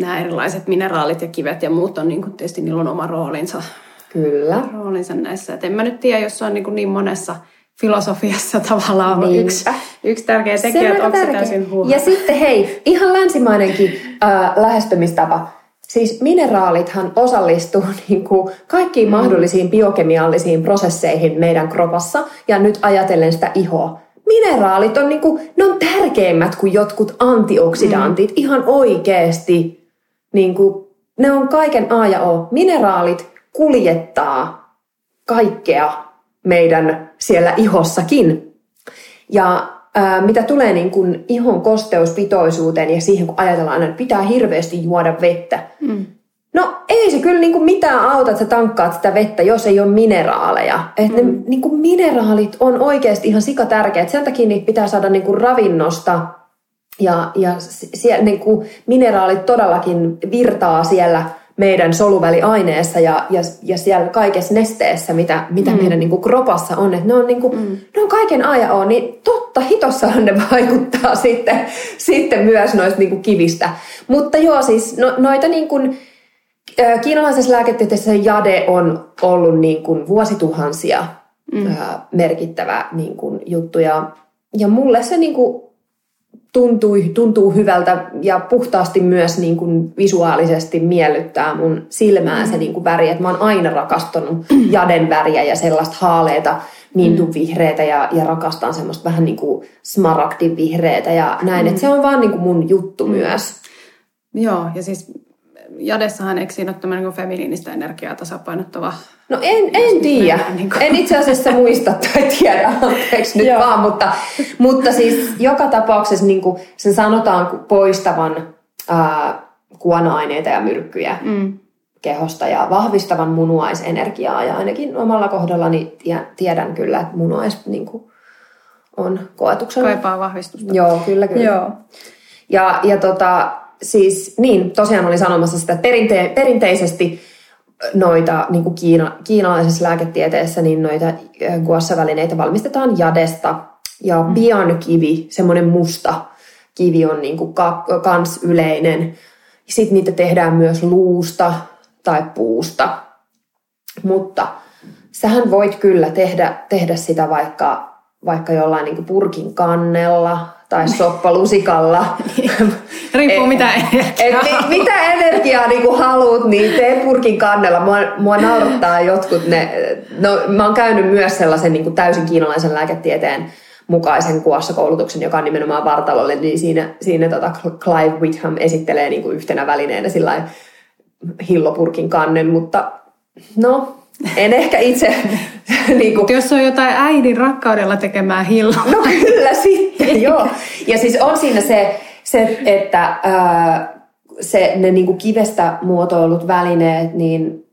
nämä erilaiset mineraalit ja kivet ja muut on niin kuin, tietysti niillä on oma roolinsa. Kyllä. Roolinsa näissä. Et en mä nyt tiedä, jos se on niin, kuin niin monessa filosofiassa tavallaan on yksi, yksi tärkeä tekijä, että onko se täysin Ja sitten hei, ihan länsimainenkin äh, lähestymistapa Siis mineraalithan osallistuu niin kuin kaikkiin mm. mahdollisiin biokemiallisiin prosesseihin meidän kropassa ja nyt ajatellen sitä ihoa. Mineraalit on, niin kuin, ne on tärkeimmät kuin jotkut antioksidantit mm. ihan oikeasti. Niin kuin, ne on kaiken A ja O. Mineraalit kuljettaa kaikkea meidän siellä ihossakin. Ja ää, mitä tulee niin kuin ihon kosteuspitoisuuteen ja siihen, kun ajatellaan, että pitää hirveästi juoda vettä. Mm. No ei se kyllä niin kuin mitään auta, että sä tankkaat sitä vettä, jos ei ole mineraaleja. Mm. ne niin kuin mineraalit on oikeasti ihan sikatärkeät. Sen takia niitä pitää saada niin kuin ravinnosta. Ja, ja siellä, niin kuin mineraalit todellakin virtaa siellä – meidän soluväliaineessa ja, ja, ja siellä kaikessa nesteessä, mitä, mitä mm. meidän niin kuin kropassa on. Että ne on, niin kuin, mm. ne on kaiken ajan on, niin totta hitossahan ne vaikuttaa sitten, sitten myös noista niin kuin kivistä. Mutta joo, siis no, noita niin kuin, kiinalaisessa lääketieteessä jade on ollut niin kuin vuosituhansia mm. merkittävä niin kuin juttu. Ja, ja mulle se niin kuin tuntui, tuntuu hyvältä ja puhtaasti myös niin kuin visuaalisesti miellyttää mun silmää mm. se niin kuin väri. Että mä oon aina rakastanut jaden väriä ja sellaista haaleita mintun mm. vihreitä ja, ja rakastan semmoista vähän niin kuin smaragdin vihreitä ja näin. Mm. Että se on vaan niin kuin mun juttu mm. myös. Joo, ja siis jadessahan eikö siinä ole tämmöinen niin feminiinistä energiaa tasapainottava? No en, en tiedä. Niin kuin... En itse asiassa muista tai tiedä, anteeksi nyt vaan, mutta, mutta siis joka tapauksessa niin kuin sen sanotaan poistavan ää, kuona-aineita ja myrkkyjä mm. kehosta ja vahvistavan munuaisenergiaa. Ja ainakin omalla kohdallani tiedän kyllä, että munuais niin kuin, on koetuksella. Kaipaa vahvistusta. Joo, kyllä, kyllä. Joo. Ja, ja tota, siis niin, tosiaan olin sanomassa sitä, että perinte- perinteisesti noita niin kuin Kiina, kiinalaisessa lääketieteessä, niin noita äh, guassa-välineitä valmistetaan jadesta. Ja mm. bian-kivi, semmoinen musta kivi on niin kuin ka, kans yleinen. Sitten niitä tehdään myös luusta tai puusta. Mutta sähän voit kyllä tehdä, tehdä sitä vaikka, vaikka jollain niin kuin purkin kannella tai soppa Riippuu mitä energiaa. Et, mitä energiaa niinku haluat, niin tee purkin kannella. Mua, mua naurattaa jotkut ne. No, mä oon käynyt myös sellaisen niinku täysin kiinalaisen lääketieteen mukaisen kuossa-koulutuksen, joka on nimenomaan vartalolle, niin siinä, siinä tota Clive Whitham esittelee niinku yhtenä välineenä sillä hillopurkin kannen, mutta no, en ehkä itse... niin kuin... Jos on jotain äidin rakkaudella tekemää hilloa. No kyllä sitten, joo. Ja siis on siinä se, se että ää, se, ne niin kuin kivestä muotoilut välineet, niin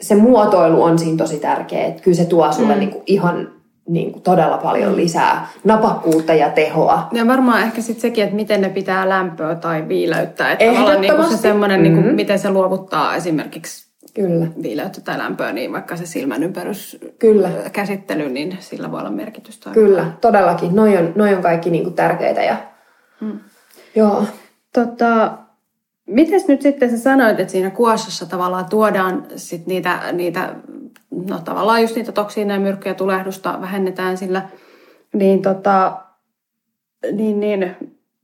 se muotoilu on siinä tosi tärkeä. Että kyllä se tuo sulle mm. niin kuin ihan niin kuin todella paljon lisää napakkuutta ja tehoa. Ja varmaan ehkä sitten sekin, että miten ne pitää lämpöä tai viileyttää. Että tavallaan niin kuin se semmoinen, mm-hmm. niin kuin, miten se luovuttaa esimerkiksi Kyllä. viileyttä tai lämpöä, niin vaikka se silmän ympärys Kyllä. käsittely, niin sillä voi olla merkitystä. Kyllä, todellakin. Noi on, noi on kaikki niin kuin tärkeitä. Ja... Hmm. Joo. Tota, Miten nyt sitten sä sanoit, että siinä kuossassa tavallaan tuodaan sit niitä, niitä, no tavallaan just niitä toksiineja, myrkkyjä, tulehdusta vähennetään sillä, niin, tota, niin, niin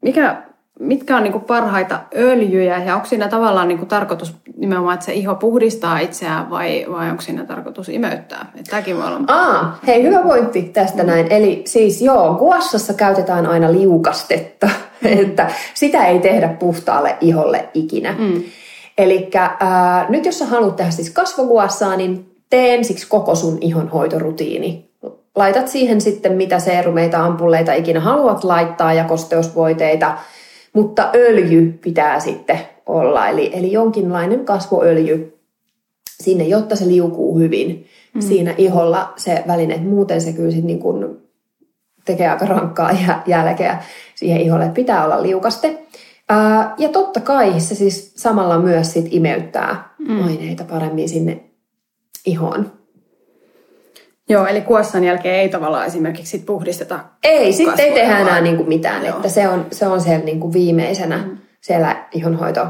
mikä, mitkä on niinku parhaita öljyjä ja onko siinä tavallaan niinku tarkoitus nimenomaan, että se iho puhdistaa itseään vai, vai onko siinä tarkoitus imeyttää? Tämäkin voi olla... Aa, hei hyvä pointti tästä mm. näin. Eli siis joo, kuossassa käytetään aina liukastetta, mm. että sitä ei tehdä puhtaalle iholle ikinä. Mm. Eli äh, nyt jos sä haluat tehdä siis kasvokuossaa, niin tee ensiksi koko sun ihonhoitorutiini. Laitat siihen sitten mitä seerumeita, ampulleita ikinä haluat laittaa ja kosteusvoiteita – mutta öljy pitää sitten olla, eli, eli jonkinlainen kasvoöljy sinne, jotta se liukuu hyvin mm. siinä iholla se väline. Muuten se kyllä sitten niin kuin tekee aika rankkaa jälkeä siihen iholle. Pitää olla liukaste. Ää, ja totta kai se siis samalla myös sit imeyttää mm. aineita paremmin sinne ihoon. Joo, eli kuossan jälkeen ei tavallaan esimerkiksi sit puhdisteta Ei, sitten ei tehdä enää niinku mitään, Joo. että se on, se on siellä niinku viimeisenä mm. siellä ihonhoito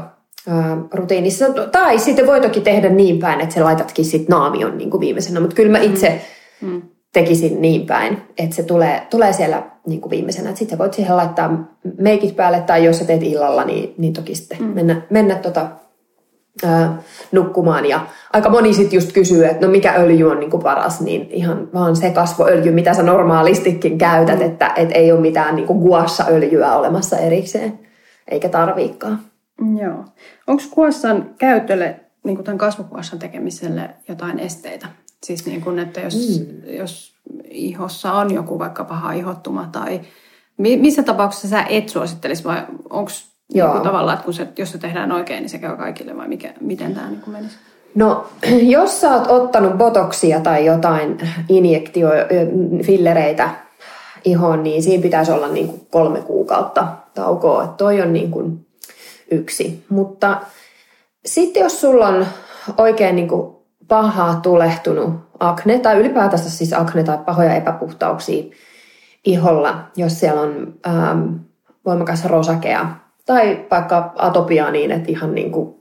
rutiinissa. Tai sitten voi toki tehdä niin päin, että sä laitatkin sit naamion niin kuin viimeisenä, mutta kyllä mä itse mm. Mm. tekisin niin päin, että se tulee, tulee siellä niin kuin viimeisenä. Sitten voit siihen laittaa meikit päälle tai jos sä teet illalla, niin, niin toki sitten mm. mennä, mennä tota ää, nukkumaan. Ja aika moni sitten just kysyy, että no mikä öljy on niinku paras, niin ihan vaan se kasvoöljy, mitä sä normaalistikin käytät, mm. että et ei ole mitään niinku guassa-öljyä olemassa erikseen, eikä tarviikaan. Joo. Onko kuossan käytölle, niin kuin tämän kasvokuossan tekemiselle jotain esteitä? Siis niin kuin, että jos, mm. jos ihossa on joku vaikka paha ihottuma tai missä tapauksessa sä et suosittelisi vai onko. Niin tavallaan, että kun se, jos se tehdään oikein, niin se käy kaikille vai mikä, miten tämä niin menisi? No, jos sä oot ottanut botoksia tai jotain injektio, fillereitä ihoon, niin siinä pitäisi olla niin kuin kolme kuukautta taukoa. Että toi on niin kuin yksi. Mutta sitten jos sulla on oikein niin kuin pahaa tulehtunut akne, tai ylipäätänsä siis akne tai pahoja epäpuhtauksia iholla, jos siellä on ähm, voimakas rosakea, tai vaikka atopiaa niin, että ihan niin kuin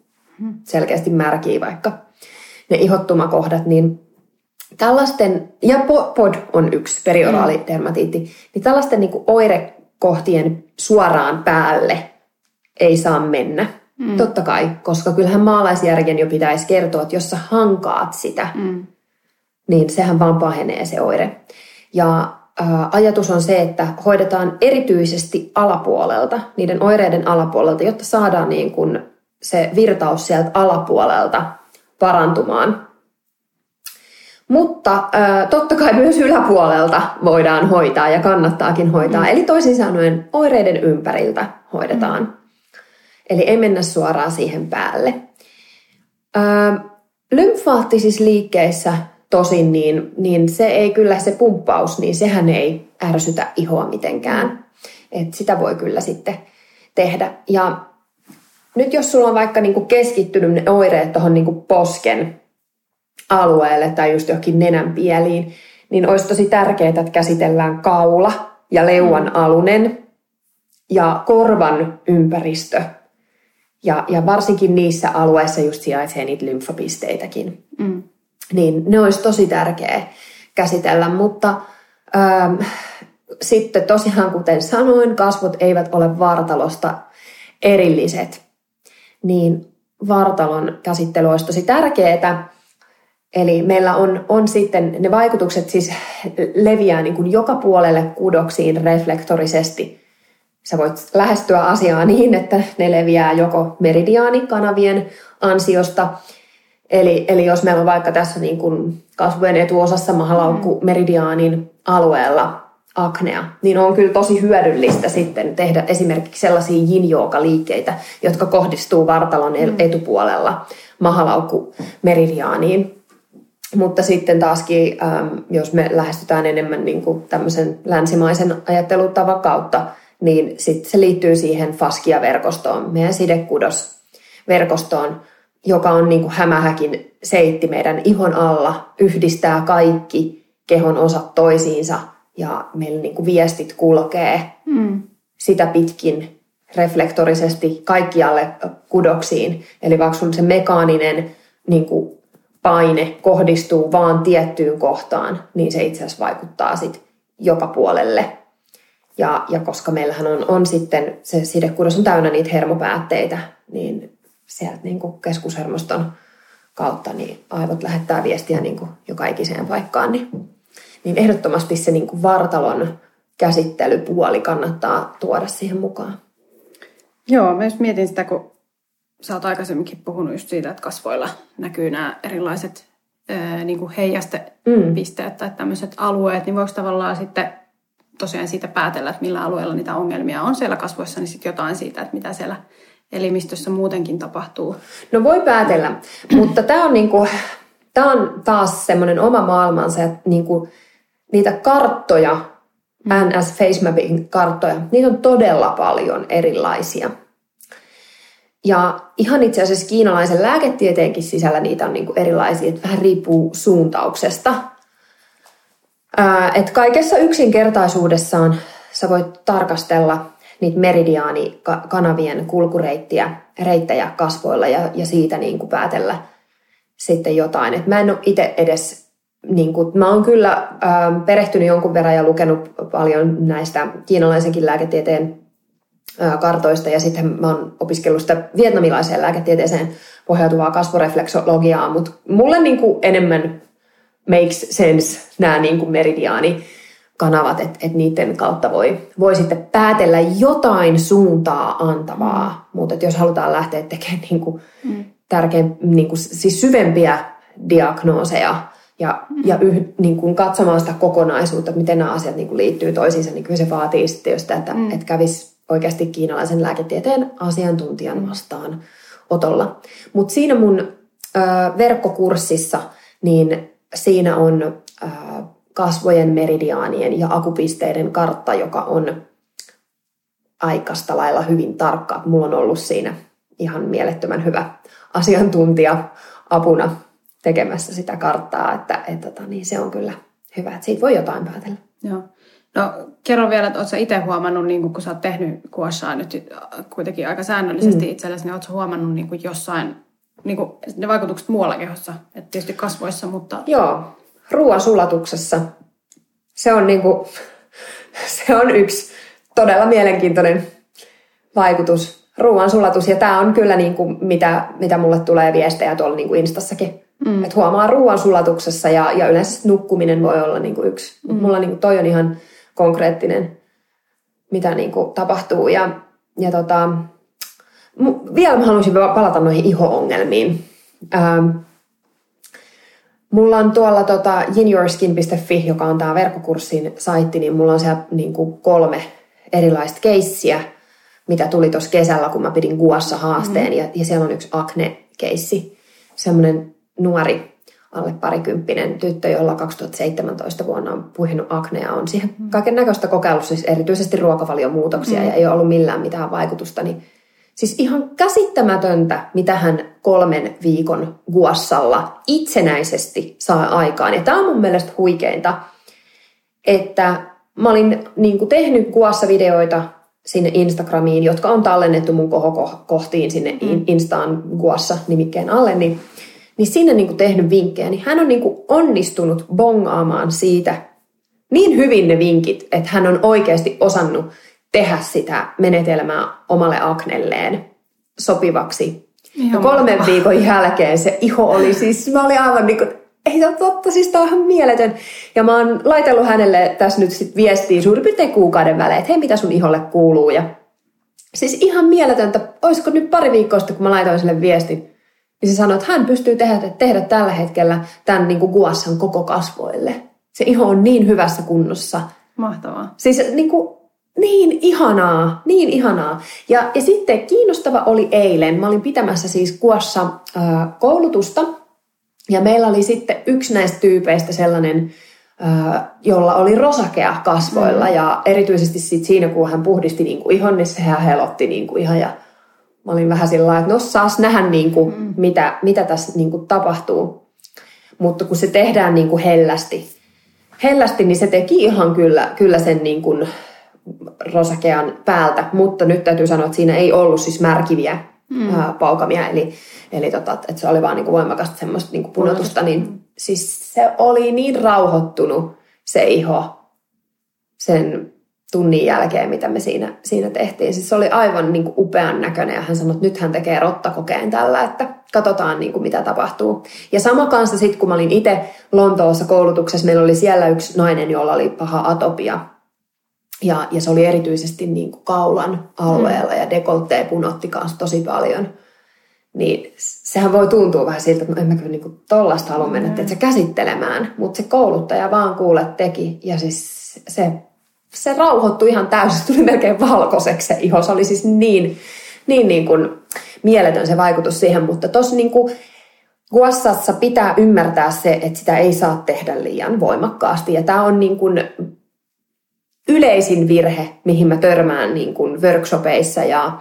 selkeästi märkii vaikka ne ihottumakohdat, niin tällaisten, ja POD on yksi perioraalidermatiitti, niin tällaisten niin kuin oirekohtien suoraan päälle ei saa mennä. Mm. Totta kai, koska kyllähän maalaisjärjen jo pitäisi kertoa, että jos sä hankaat sitä, mm. niin sehän vaan pahenee se oire. Ja ajatus on se, että hoidetaan erityisesti alapuolelta, niiden oireiden alapuolelta, jotta saadaan niin kuin se virtaus sieltä alapuolelta parantumaan. Mutta totta kai myös yläpuolelta voidaan hoitaa ja kannattaakin hoitaa. Mm. Eli toisin sanoen oireiden ympäriltä hoidetaan. Mm. Eli ei mennä suoraan siihen päälle. lymfaattisissa liikkeissä tosin, niin, niin se ei kyllä se pumppaus, niin sehän ei ärsytä ihoa mitenkään. Et sitä voi kyllä sitten tehdä. Ja nyt jos sulla on vaikka niinku keskittynyt ne oireet tuohon niinku posken alueelle tai just johonkin nenän pieliin, niin olisi tosi tärkeää, että käsitellään kaula ja leuan mm. alunen ja korvan ympäristö. Ja, ja varsinkin niissä alueissa just sijaitsee niitä lymfopisteitäkin. Mm niin ne olisi tosi tärkeä käsitellä, mutta ähm, sitten tosiaan, kuten sanoin, kasvot eivät ole vartalosta erilliset. Niin vartalon käsittely olisi tosi tärkeää. Eli meillä on, on sitten, ne vaikutukset siis leviää niin kuin joka puolelle kudoksiin reflektorisesti. Sä voit lähestyä asiaa niin, että ne leviää joko meridiaanikanavien ansiosta. Eli, eli jos meillä on vaikka tässä niin kuin kasvojen etuosassa mahalaukku mm. meridiaanin alueella aknea, niin on kyllä tosi hyödyllistä sitten tehdä esimerkiksi sellaisia yin liikkeitä, jotka kohdistuu vartalon mm. etupuolella mahalaukku meridiaaniin. Mutta sitten taaskin, jos me lähestytään enemmän niin kuin tämmöisen länsimaisen ajattelutavan kautta, niin sitten se liittyy siihen faskia-verkostoon, meidän sidekudosverkostoon, joka on niin kuin hämähäkin seitti meidän ihon alla, yhdistää kaikki kehon osat toisiinsa ja meillä niin kuin viestit kulkee mm. sitä pitkin reflektorisesti kaikkialle kudoksiin. Eli vaikka sun se mekaaninen niin kuin paine kohdistuu vaan tiettyyn kohtaan, niin se itse asiassa vaikuttaa sit joka puolelle. Ja, ja koska meillähän on, on sitten, se sidekudos on täynnä niitä hermopäätteitä, niin sieltä niin kuin keskushermoston kautta niin aivot lähettää viestiä niin kuin joka ikiseen paikkaan. Niin, niin ehdottomasti se niin kuin vartalon käsittelypuoli kannattaa tuoda siihen mukaan. Joo, mä just mietin sitä, kun sä oot aikaisemminkin puhunut just siitä, että kasvoilla näkyy nämä erilaiset ää, niin kuin heijastepisteet mm. tai tämmöiset alueet, niin voiko tavallaan sitten tosiaan siitä päätellä, että millä alueella niitä ongelmia on siellä kasvoissa, niin sitten jotain siitä, että mitä siellä elimistössä muutenkin tapahtuu. No voi päätellä, mutta tämä on, niinku, tää on taas semmoinen oma maailmansa, että niinku, niitä karttoja, mm. NS Facemapping karttoja, niitä on todella paljon erilaisia. Ja ihan itse asiassa kiinalaisen lääketieteenkin sisällä niitä on niinku erilaisia, että vähän riippuu suuntauksesta. Ää, et kaikessa yksinkertaisuudessaan sä voit tarkastella niitä meridiaanikanavien kulkureittiä, reittejä kasvoilla ja, ja siitä niin kuin päätellä sitten jotain. Et mä en ole itse edes, niin kuin, mä oon kyllä äh, perehtynyt jonkun verran ja lukenut paljon näistä kiinalaisenkin lääketieteen äh, kartoista ja sitten mä oon opiskellut sitä vietnamilaiseen lääketieteeseen pohjautuvaa kasvorefleksologiaa, mutta mulle niin kuin enemmän makes sense nämä niin kuin meridiaani kanavat, että et niiden kautta voi, voi sitten päätellä jotain suuntaa antavaa. Mm. Mutta jos halutaan lähteä tekemään niin kuin mm. tärkein, niin kuin, siis syvempiä diagnooseja ja, mm. ja yh, niin kuin katsomaan sitä kokonaisuutta, että miten nämä asiat niin kuin liittyy toisiinsa, niin kyllä se vaatii sitten just sitä, että, mm. että kävisi oikeasti kiinalaisen lääketieteen asiantuntijan vastaan otolla. Mutta siinä mun ö, verkkokurssissa, niin siinä on ö, kasvojen meridiaanien ja akupisteiden kartta, joka on aikasta lailla hyvin tarkka. Mulla on ollut siinä ihan mielettömän hyvä asiantuntija apuna tekemässä sitä karttaa, että, että tota, niin se on kyllä hyvä, että siitä voi jotain päätellä. Joo. No kerro vielä, että oletko itse huomannut, niin kun sä oot tehnyt kuossaa nyt kuitenkin aika säännöllisesti mm. itsellesi, niin oletko huomannut niin jossain niin kuin ne vaikutukset muualla kehossa, että tietysti kasvoissa, mutta... Joo, ruoan sulatuksessa. Se on, niinku, se on yksi todella mielenkiintoinen vaikutus, ruoan sulatus. Ja tämä on kyllä niinku, mitä, mitä mulle tulee viestejä tuolla niinku Instassakin. Mm. Että huomaa ruoan sulatuksessa ja, ja yleensä nukkuminen voi olla niinku yksi. Mm. Mulla niinku toi on ihan konkreettinen, mitä niinku tapahtuu. Ja, ja tota, vielä mä haluaisin palata noihin iho-ongelmiin. Ähm, Mulla on tuolla tota, yinyourskin.fi, joka on tämä verkkokurssin saitti, niin mulla on siellä niin kuin kolme erilaista keissiä, mitä tuli tuossa kesällä, kun mä pidin Guassa haasteen. Mm. Ja, ja siellä on yksi acne-keissi. Semmoinen nuori, alle parikymppinen tyttö, jolla 2017 vuonna on puhinut aknea. On siihen mm. kaiken näköistä kokeillut, siis erityisesti ruokavaliomuutoksia mm. ja ei ole ollut millään mitään vaikutusta. Niin Siis ihan käsittämätöntä, mitä hän kolmen viikon guassalla itsenäisesti saa aikaan. Ja tämä on mun mielestä huikeinta, että mä olin niin kuin tehnyt guassa-videoita sinne Instagramiin, jotka on tallennettu mun kohokohtiin sinne mm. Instaan guassa nimikkeen alle, niin, niin sinne niin kuin tehnyt vinkkejä, niin hän on niin kuin onnistunut bongaamaan siitä niin hyvin ne vinkit, että hän on oikeasti osannut tehdä sitä menetelmää omalle aknelleen sopivaksi. Ihan ja kolmen viikon jälkeen se iho oli siis, mä olin aivan niin kuin, ei ole totta, siis tämä on ihan mieletön. Ja mä oon laitellut hänelle tässä nyt sit viestiä suurin piirtein kuukauden välein, että hei mitä sun iholle kuuluu. Ja siis ihan mieletöntä, olisiko nyt pari viikkoa sitten, kun mä laitoin sille viestin, niin se sanoi, että hän pystyy tehdä, tehdä tällä hetkellä tämän niin kuin guassan koko kasvoille. Se iho on niin hyvässä kunnossa. Mahtavaa. Siis niin kuin, niin ihanaa, niin ihanaa. Ja, ja sitten kiinnostava oli eilen, mä olin pitämässä siis kuossa äh, koulutusta, ja meillä oli sitten yksi näistä tyypeistä sellainen, äh, jolla oli rosakea kasvoilla, mm. ja erityisesti sit siinä, kun hän puhdisti niin kuin ihon, niin sehän helotti niin kuin ihan, ja mä olin vähän sillä lailla, että no saas nähdä, niin kuin, mm. mitä, mitä tässä niin kuin tapahtuu. Mutta kun se tehdään niin kuin hellästi, hellästi, niin se teki ihan kyllä, kyllä sen niin kuin rosakean päältä, mutta nyt täytyy sanoa, että siinä ei ollut siis märkiviä mm. ää, paukamia, eli, eli tota, että se oli vaan niin kuin voimakasta semmoista niin kuin punotusta, niin siis se oli niin rauhoittunut se iho sen tunnin jälkeen, mitä me siinä, siinä tehtiin. Siis se oli aivan niin kuin upean näköinen ja hän sanoi, että nyt hän tekee rottakokeen tällä, että katsotaan niin kuin mitä tapahtuu. Ja sama kanssa sitten, kun mä olin itse Lontoossa koulutuksessa, meillä oli siellä yksi nainen, jolla oli paha atopia. Ja, ja se oli erityisesti niin kuin kaulan alueella mm. ja dekoltteen punotti kanssa tosi paljon. Niin sehän voi tuntua vähän siltä, että no en mä kyllä niin tollasta halua mennä mm. että se käsittelemään. Mutta se kouluttaja vaan kuule teki ja siis se se rauhoittui ihan täysin, se tuli melkein valkoiseksi se iho. Se oli siis niin, niin, niin kuin mieletön se vaikutus siihen, mutta tuossa niin kuin Guassassa pitää ymmärtää se, että sitä ei saa tehdä liian voimakkaasti. Ja tämä on niin kuin yleisin virhe, mihin mä törmään niin kuin workshopeissa ja,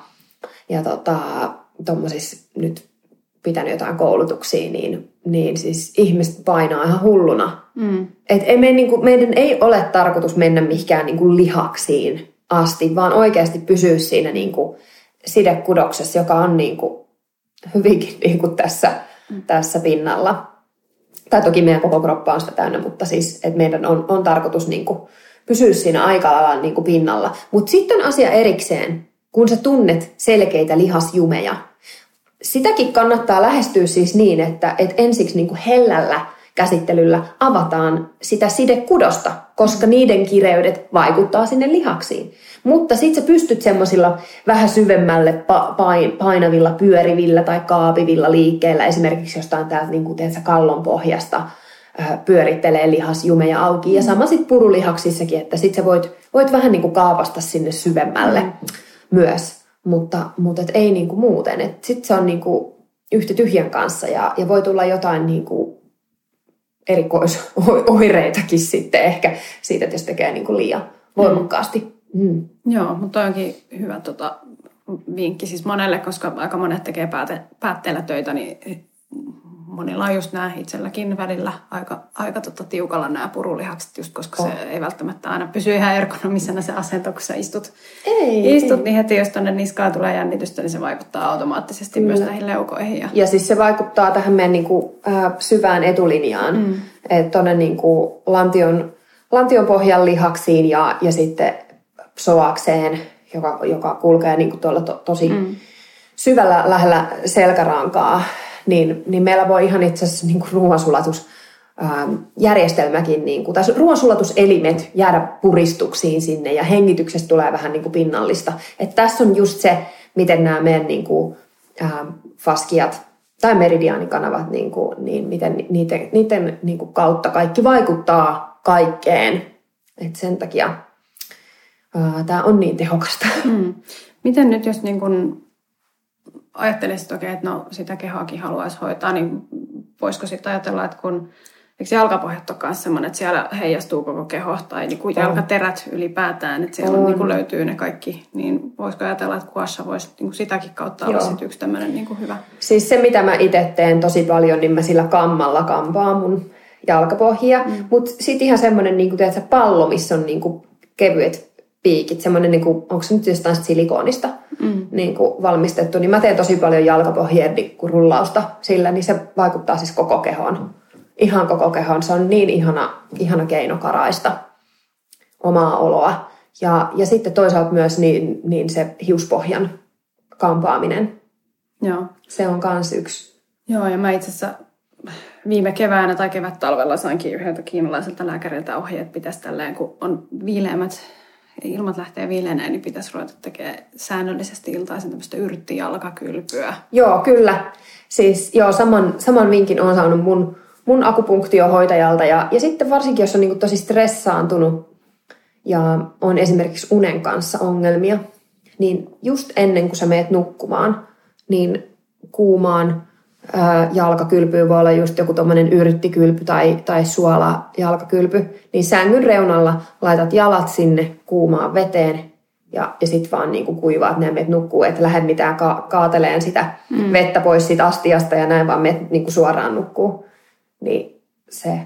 ja tota, nyt pitänyt jotain koulutuksia, niin, niin siis ihmiset painaa ihan hulluna. Mm. Et ei me, niin kuin, meidän ei ole tarkoitus mennä mihinkään niin kuin lihaksiin asti, vaan oikeasti pysyä siinä niin kuin sidekudoksessa, joka on niin kuin hyvinkin niin kuin tässä, mm. tässä pinnalla. Tai toki meidän koko kroppa on sitä täynnä, mutta siis että meidän on, on tarkoitus niin kuin pysyä siinä aika lailla niin kuin pinnalla. Mutta sitten on asia erikseen, kun sä tunnet selkeitä lihasjumeja, sitäkin kannattaa lähestyä siis niin, että, että ensiksi niin kuin hellällä käsittelyllä avataan sitä sidekudosta, koska niiden kireydet vaikuttaa sinne lihaksiin. Mutta sitten sä pystyt semmoisilla vähän syvemmälle painavilla, pyörivillä tai kaapivilla liikkeellä, esimerkiksi jostain täältä niin kuin kallon pohjasta pyörittelee lihasjumeja auki. Ja sama sitten purulihaksissakin, että sitten sä voit, voit vähän niin kuin kaapasta sinne syvemmälle mm. myös mutta, mutta et ei niinku muuten. Sitten se on niinku yhtä tyhjän kanssa ja, ja voi tulla jotain niinku erikoisoireitakin sitten ehkä siitä, että jos tekee niinku liian voimakkaasti. Mm. Joo, mutta onkin hyvä tota, vinkki siis monelle, koska aika monet tekee pääte, päätteellä töitä, niin monilla on just nämä itselläkin välillä aika, aika tota, tiukalla nämä purulihakset, just koska oh. se ei välttämättä aina pysy ihan ergonomisena se asento, kun sä istut. Ei, istut, ei. niin heti jos tuonne niskaan tulee jännitystä, niin se vaikuttaa automaattisesti Kyllä. myös näihin leukoihin. Ja... ja siis se vaikuttaa tähän meidän niin kuin, äh, syvään etulinjaan, mm. että tuonne niin kuin, lantion, lantion pohjan lihaksiin ja, ja sitten psoakseen, joka, joka kulkee niin kuin tuolla to, tosi mm. syvällä lähellä selkärankaa niin, niin meillä voi ihan itse asiassa niin kuin ruoansulatus järjestelmäkin, niin kuin, tai ruoansulatuselimet jäädä puristuksiin sinne ja hengityksestä tulee vähän niin kuin pinnallista. Et tässä on just se, miten nämä meidän niin kuin, ää, faskiat tai meridiaanikanavat, niin, kuin, niin miten niiden, niiden niin kuin kautta kaikki vaikuttaa kaikkeen. Et sen takia tämä on niin tehokasta. Hmm. Miten nyt, jos niin kun ajattelisit okei, että no sitä kehoakin haluaisi hoitaa, niin voisiko sitten ajatella, että kun Eikö jalkapohjat ole myös sellainen, että siellä heijastuu koko keho tai niin kuin jalkaterät ylipäätään, että siellä on. Niin kuin löytyy ne kaikki, niin voisiko ajatella, että kuassa voisi niin kuin sitäkin kautta olla sit yksi tämmöinen niin kuin hyvä? Siis se, mitä mä itse teen tosi paljon, niin mä sillä kammalla kampaan mun jalkapohjia, mm. mutta sitten ihan semmoinen niin kuin, pallo, missä on niin kuin kevyet piikit, semmoinen, niin kuin, onko se nyt jostain silikonista mm. niin kuin valmistettu, niin mä teen tosi paljon jalkapohjien rullausta sillä, niin se vaikuttaa siis koko kehoon. Ihan koko kehoon. Se on niin ihana, ihana keino karaista. omaa oloa. Ja, ja sitten toisaalta myös niin, niin se hiuspohjan kampaaminen. Joo. Se on kans yksi. Joo, ja mä itse asiassa viime keväänä tai kevät-talvella sainkin yhdeltä kiinalaiselta lääkäriltä ohjeet, pitäisi tälleen, kun on viileämmät ilmat lähtee viileneen, niin pitäisi ruveta tekemään säännöllisesti iltaisin tämmöistä yrttijalkakylpyä. Joo, kyllä. Siis joo, saman, saman vinkin olen saanut mun, mun akupunktiohoitajalta. Ja, ja sitten varsinkin, jos on niin tosi stressaantunut ja on esimerkiksi unen kanssa ongelmia, niin just ennen kuin sä meet nukkumaan, niin kuumaan jalkakylpyyn voi olla just joku tuommoinen yrttikylpy tai, tai suola jalkakylpy, niin sängyn reunalla laitat jalat sinne kuumaan veteen ja, ja sitten vaan niinku kuivaat ne meet nukkuu, että lähde mitään ka- kaateleen sitä mm. vettä pois siitä astiasta ja näin vaan meet niinku suoraan nukkuu. Niin se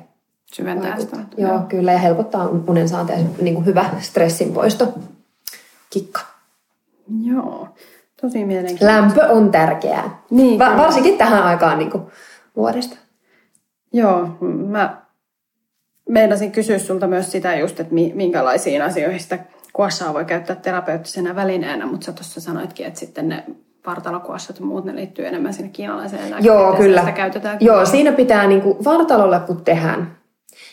syventää sitä. Joo, joo, kyllä ja helpottaa unen saanteen niinku hyvä stressin poisto. Kikka. Joo. Tosi mielenkiintoista. Lämpö on tärkeää. Niin, Va- varsinkin tähän aikaan niin kuin, vuodesta. Joo, mä meinasin kysyä sulta myös sitä just, että minkälaisiin asioihin sitä kuossaa voi käyttää terapeuttisena välineenä, mutta sä tuossa sanoitkin, että sitten ne vartalokuossat ja muut, ne liittyy enemmän sinne kiinalaiseen Joo, kyllä. Sitä käytetään Joo, siinä pitää niin kuin, vartalolle kun tehdään,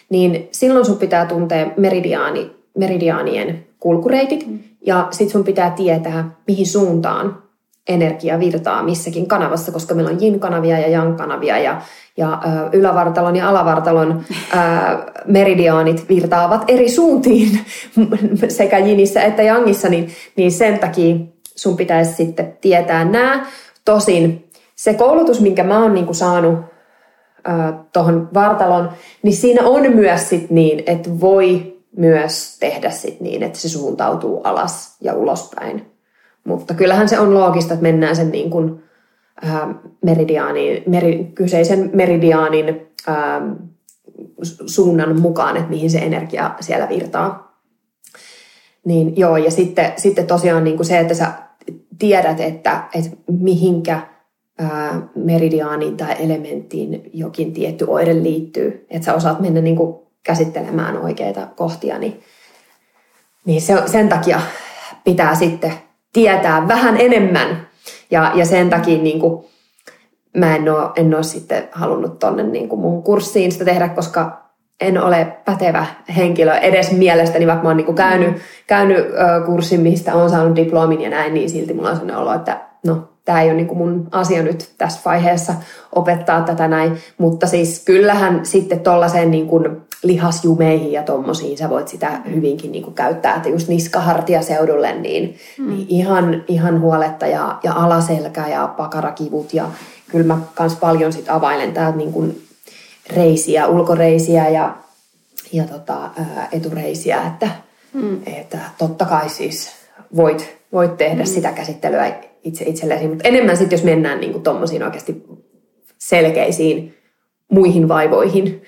niin silloin sun pitää tuntea meridiaani, meridiaanien kulkureitit, mm. Ja sit sun pitää tietää, mihin suuntaan energia virtaa missäkin kanavassa, koska meillä on yin-kanavia ja yang-kanavia ja, ja ö, ylävartalon ja alavartalon ö, meridiaanit virtaavat eri suuntiin sekä jinissä että jangissa, niin, niin sen takia sun pitäisi sitten tietää nämä. Tosin se koulutus, minkä mä oon niinku saanut tuohon vartalon, niin siinä on myös sit niin, että voi myös tehdä sit niin, että se suuntautuu alas ja ulospäin. Mutta kyllähän se on loogista, että mennään sen niin kuin, ää, meridiaanin, meri, kyseisen meridiaanin ää, suunnan mukaan, että mihin se energia siellä virtaa. Niin joo, ja sitten, sitten tosiaan niin kuin se, että sä tiedät, että, että mihinkä ää, meridiaaniin tai elementtiin jokin tietty oire liittyy. Että sä osaat mennä niin kuin käsittelemään oikeita kohtia, niin, niin se, sen takia pitää sitten tietää vähän enemmän. Ja, ja sen takia niin kuin, mä en ole, en ole sitten halunnut tonne niin kuin mun kurssiin sitä tehdä, koska en ole pätevä henkilö edes mielestäni, vaikka mä oon niin kuin käynyt, mm. käynyt ö, kurssin, mistä on saanut diplomin ja näin, niin silti mulla on sellainen olo, että no, tämä ei ole niin kuin mun asia nyt tässä vaiheessa opettaa tätä näin. Mutta siis kyllähän sitten tollaiseen niin kuin lihasjumeihin ja tommosiin sä voit sitä hyvinkin niin kuin käyttää, että just niskahartiaseudulle niin, mm. niin ihan, ihan huoletta ja, ja alaselkä ja pakarakivut ja kyllä mä kans paljon sit availen täältä niin kuin reisiä, ulkoreisiä ja, ja tota, ää, etureisiä, että, mm. että totta kai siis voit, voit tehdä mm. sitä käsittelyä itse itsellesi, mutta enemmän sitten jos mennään niin tommosiin oikeasti selkeisiin muihin vaivoihin,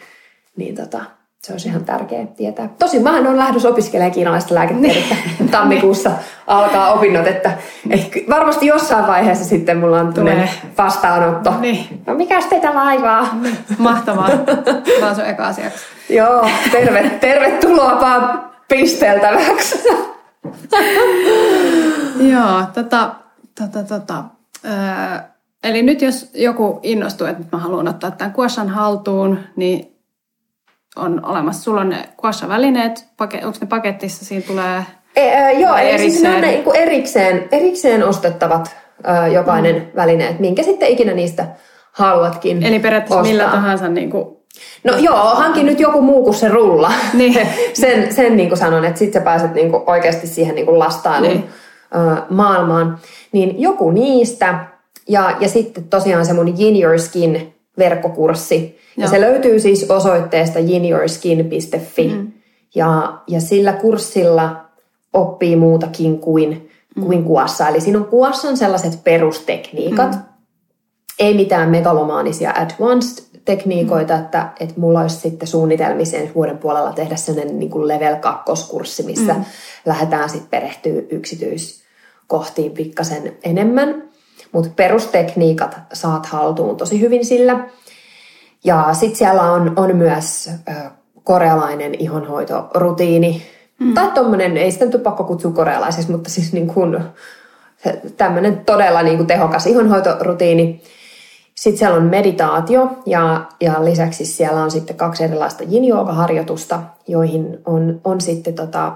niin tota, se olisi ihan tärkeää tietää. Tosin mähän on lähdössä opiskelemaan kiinalaista lääketiedettä. Niin. Tammikuussa alkaa opinnot, että, että varmasti jossain vaiheessa sitten mulla on Tulee. vastaanotto. Niin. No mikäs teitä laivaa? Niin. Mahtavaa. Mä sun eka asiaksi. Joo, terve, tervetuloa vaan pisteltäväksi. Joo, tota, tota, tota. Öö, eli nyt jos joku innostuu, että mä haluan ottaa tämän kuossan haltuun, niin on olemassa. Sulla on ne kuassa-välineet, onko ne paketissa, siinä tulee e, ä, Joo, eli erikseen. siis ne on ne niin erikseen, erikseen ostettavat ä, jokainen mm. väline, minkä sitten ikinä niistä haluatkin Eli periaatteessa ostaa. millä tahansa niin kuin No joo, hankin nyt joku muu kuin se rulla. Niin. sen sen niin kuin sanon, että sitten sä pääset niin kuin oikeasti siihen niin kuin lastailun niin. Maailmaan. Niin joku niistä, ja, ja sitten tosiaan se mun Yin Your Skin verkkokurssi. Ja se löytyy siis osoitteesta yinyourskin.fi. Mm. Ja, ja sillä kurssilla oppii muutakin kuin, mm. kuin kuassa. Eli siinä on kuassan sellaiset perustekniikat. Mm. Ei mitään megalomaanisia advanced tekniikoita, mm. että, että mulla olisi sitten suunnitelmisen vuoden puolella tehdä sellainen niin kuin level 2 kurssi, missä mm. lähdetään sitten perehtyä yksityiskohtiin pikkasen enemmän. Mutta perustekniikat saat haltuun tosi hyvin sillä. Ja sitten siellä on, on myös ö, korealainen ihonhoitorutiini, Mm. Tai tommonen, ei sitä nyt ole pakko kutsua korealaisiksi, mutta siis niin kuin, tämmöinen todella niin kuin tehokas ihonhoitorutiini. Sitten siellä on meditaatio ja, ja lisäksi siellä on sitten kaksi erilaista yin harjoitusta joihin on, on sitten tota,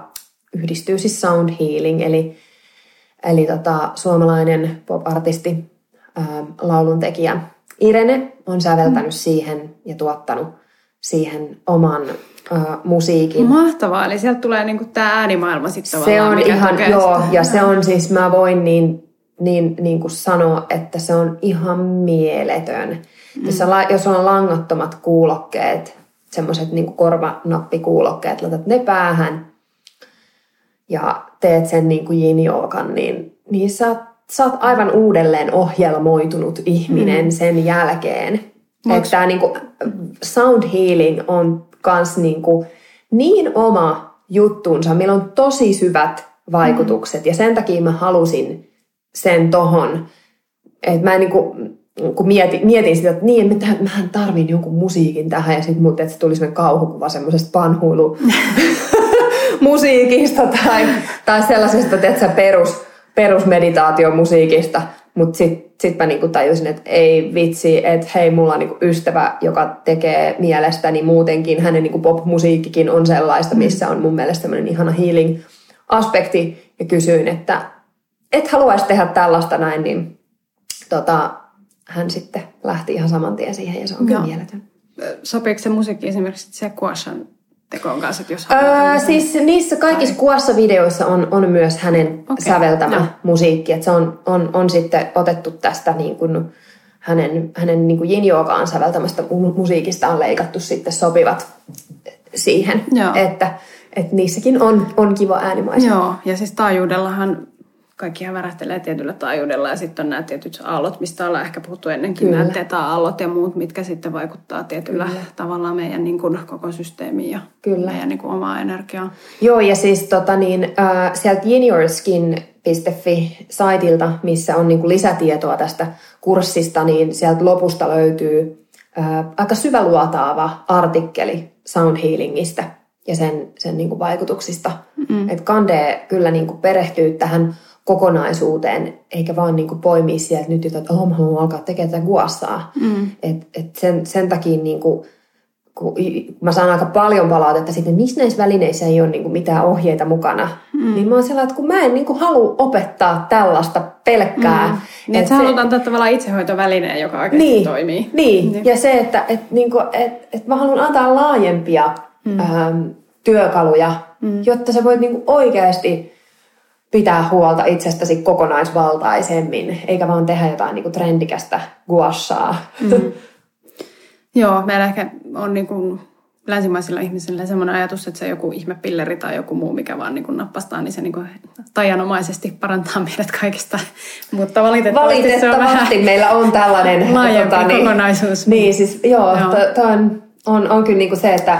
yhdistyy siis sound healing, eli, eli tota, suomalainen pop-artisti, ää, lauluntekijä Irene on säveltänyt mm. siihen ja tuottanut siihen oman ää, musiikin. Mahtavaa, eli sieltä tulee niinku tämä äänimaailma sitten Se on ihan, joo, ja se on siis, mä voin niin, niin, niin kuin sanoa, että se on ihan mieletön. Mm. Jos, jos on langattomat kuulokkeet, semmoiset niin korvanappikuulokkeet, laitat ne päähän ja teet sen niin kuin niin, niin sä, sä oot aivan uudelleen ohjelmoitunut ihminen mm. sen jälkeen. Että tämä niin kuin, sound healing on kans niin, kuin, niin oma juttuunsa, millä on tosi syvät vaikutukset. Mm. Ja sen takia mä halusin sen tohon. Että mä en niin kuin, kun mietin, mietin sitä, että niin, että mähän tarvin jonkun musiikin tähän, ja sitten mut, että se tuli semmoinen kauhukuva semmoisesta panhuilu musiikista tai, tai sellaisesta, että perus, perusmeditaatiomusiikista, mutta sitten sit mä niinku tajusin, että ei vitsi, että hei, mulla on niinku ystävä, joka tekee mielestäni muutenkin, hänen niinku pop-musiikkikin on sellaista, missä on mun mielestä tämmöinen ihana healing-aspekti, ja kysyin, että et haluaisi tehdä tällaista näin, niin tota, hän sitten lähti ihan saman tien siihen ja se on kyllä mieletön. Sopiiko se musiikki esimerkiksi se Kuashan tekoon kanssa, että jos öö, Siis niissä kaikissa Kuassa-videoissa on, on myös hänen okay. säveltämä no. musiikki. Että se on, on, on sitten otettu tästä niin kuin hänen, hänen niin kuin yin säveltämästä musiikista on leikattu sitten sopivat siihen. Joo. Että, että niissäkin on, on kiva äänimaisa. Joo, ja siis taajuudellahan kaikkihan värähtelee tietyllä taajuudella ja sitten on nämä tietyt aallot, mistä ollaan ehkä puhuttu ennenkin, Kyllä. nämä teta-aallot ja muut, mitkä sitten vaikuttaa tietyllä Kyllä. tavalla meidän niin kuin, koko systeemiin ja Kyllä. meidän niin kuin, omaa energiaa. Joo, ja siis tota, niin, äh, sieltä juniorskin.fi-saitilta, missä on niin kuin, lisätietoa tästä kurssista, niin sieltä lopusta löytyy äh, aika syväluotaava artikkeli sound healingistä ja sen, sen niin kuin, vaikutuksista. Mm-hmm. Että Kande kyllä niin kuin, perehtyy tähän kokonaisuuteen, eikä vaan niin kuin poimia sieltä nyt, että oh, mä haluan alkaa tekemään tätä guassaa. Mm. Et, et sen, sen takia niin kuin, kun mä saan aika paljon palautetta sitten, että missä näissä välineissä ei ole niin kuin mitään ohjeita mukana. Mm. Niin mä oon sellainen, että kun mä en niin kuin halua opettaa tällaista pelkkää. Mm. Niin, että sä haluat antaa tavallaan itsehoitovälineen, joka oikeasti niin, toimii. Niin, niin. ja se, että et, niin kuin, et, et mä haluan antaa laajempia mm. ähm, työkaluja, mm. jotta sä voit niin kuin oikeasti pitää huolta itsestäsi kokonaisvaltaisemmin, eikä vaan tehdä jotain niin kuin trendikästä guashaa. Mm. Joo, meillä ehkä on niin kuin länsimaisilla ihmisillä sellainen ajatus, että se joku ihmepilleri tai joku muu, mikä vaan niin kuin nappastaa, niin se niin kuin tajanomaisesti parantaa meidät kaikista. Mutta valitettavasti, valitettavasti se on vähän meillä on tällainen laajempi tota, niin, kokonaisuus. Niin, siis joo, joo. To, on, on, on kyllä niin kuin se, että,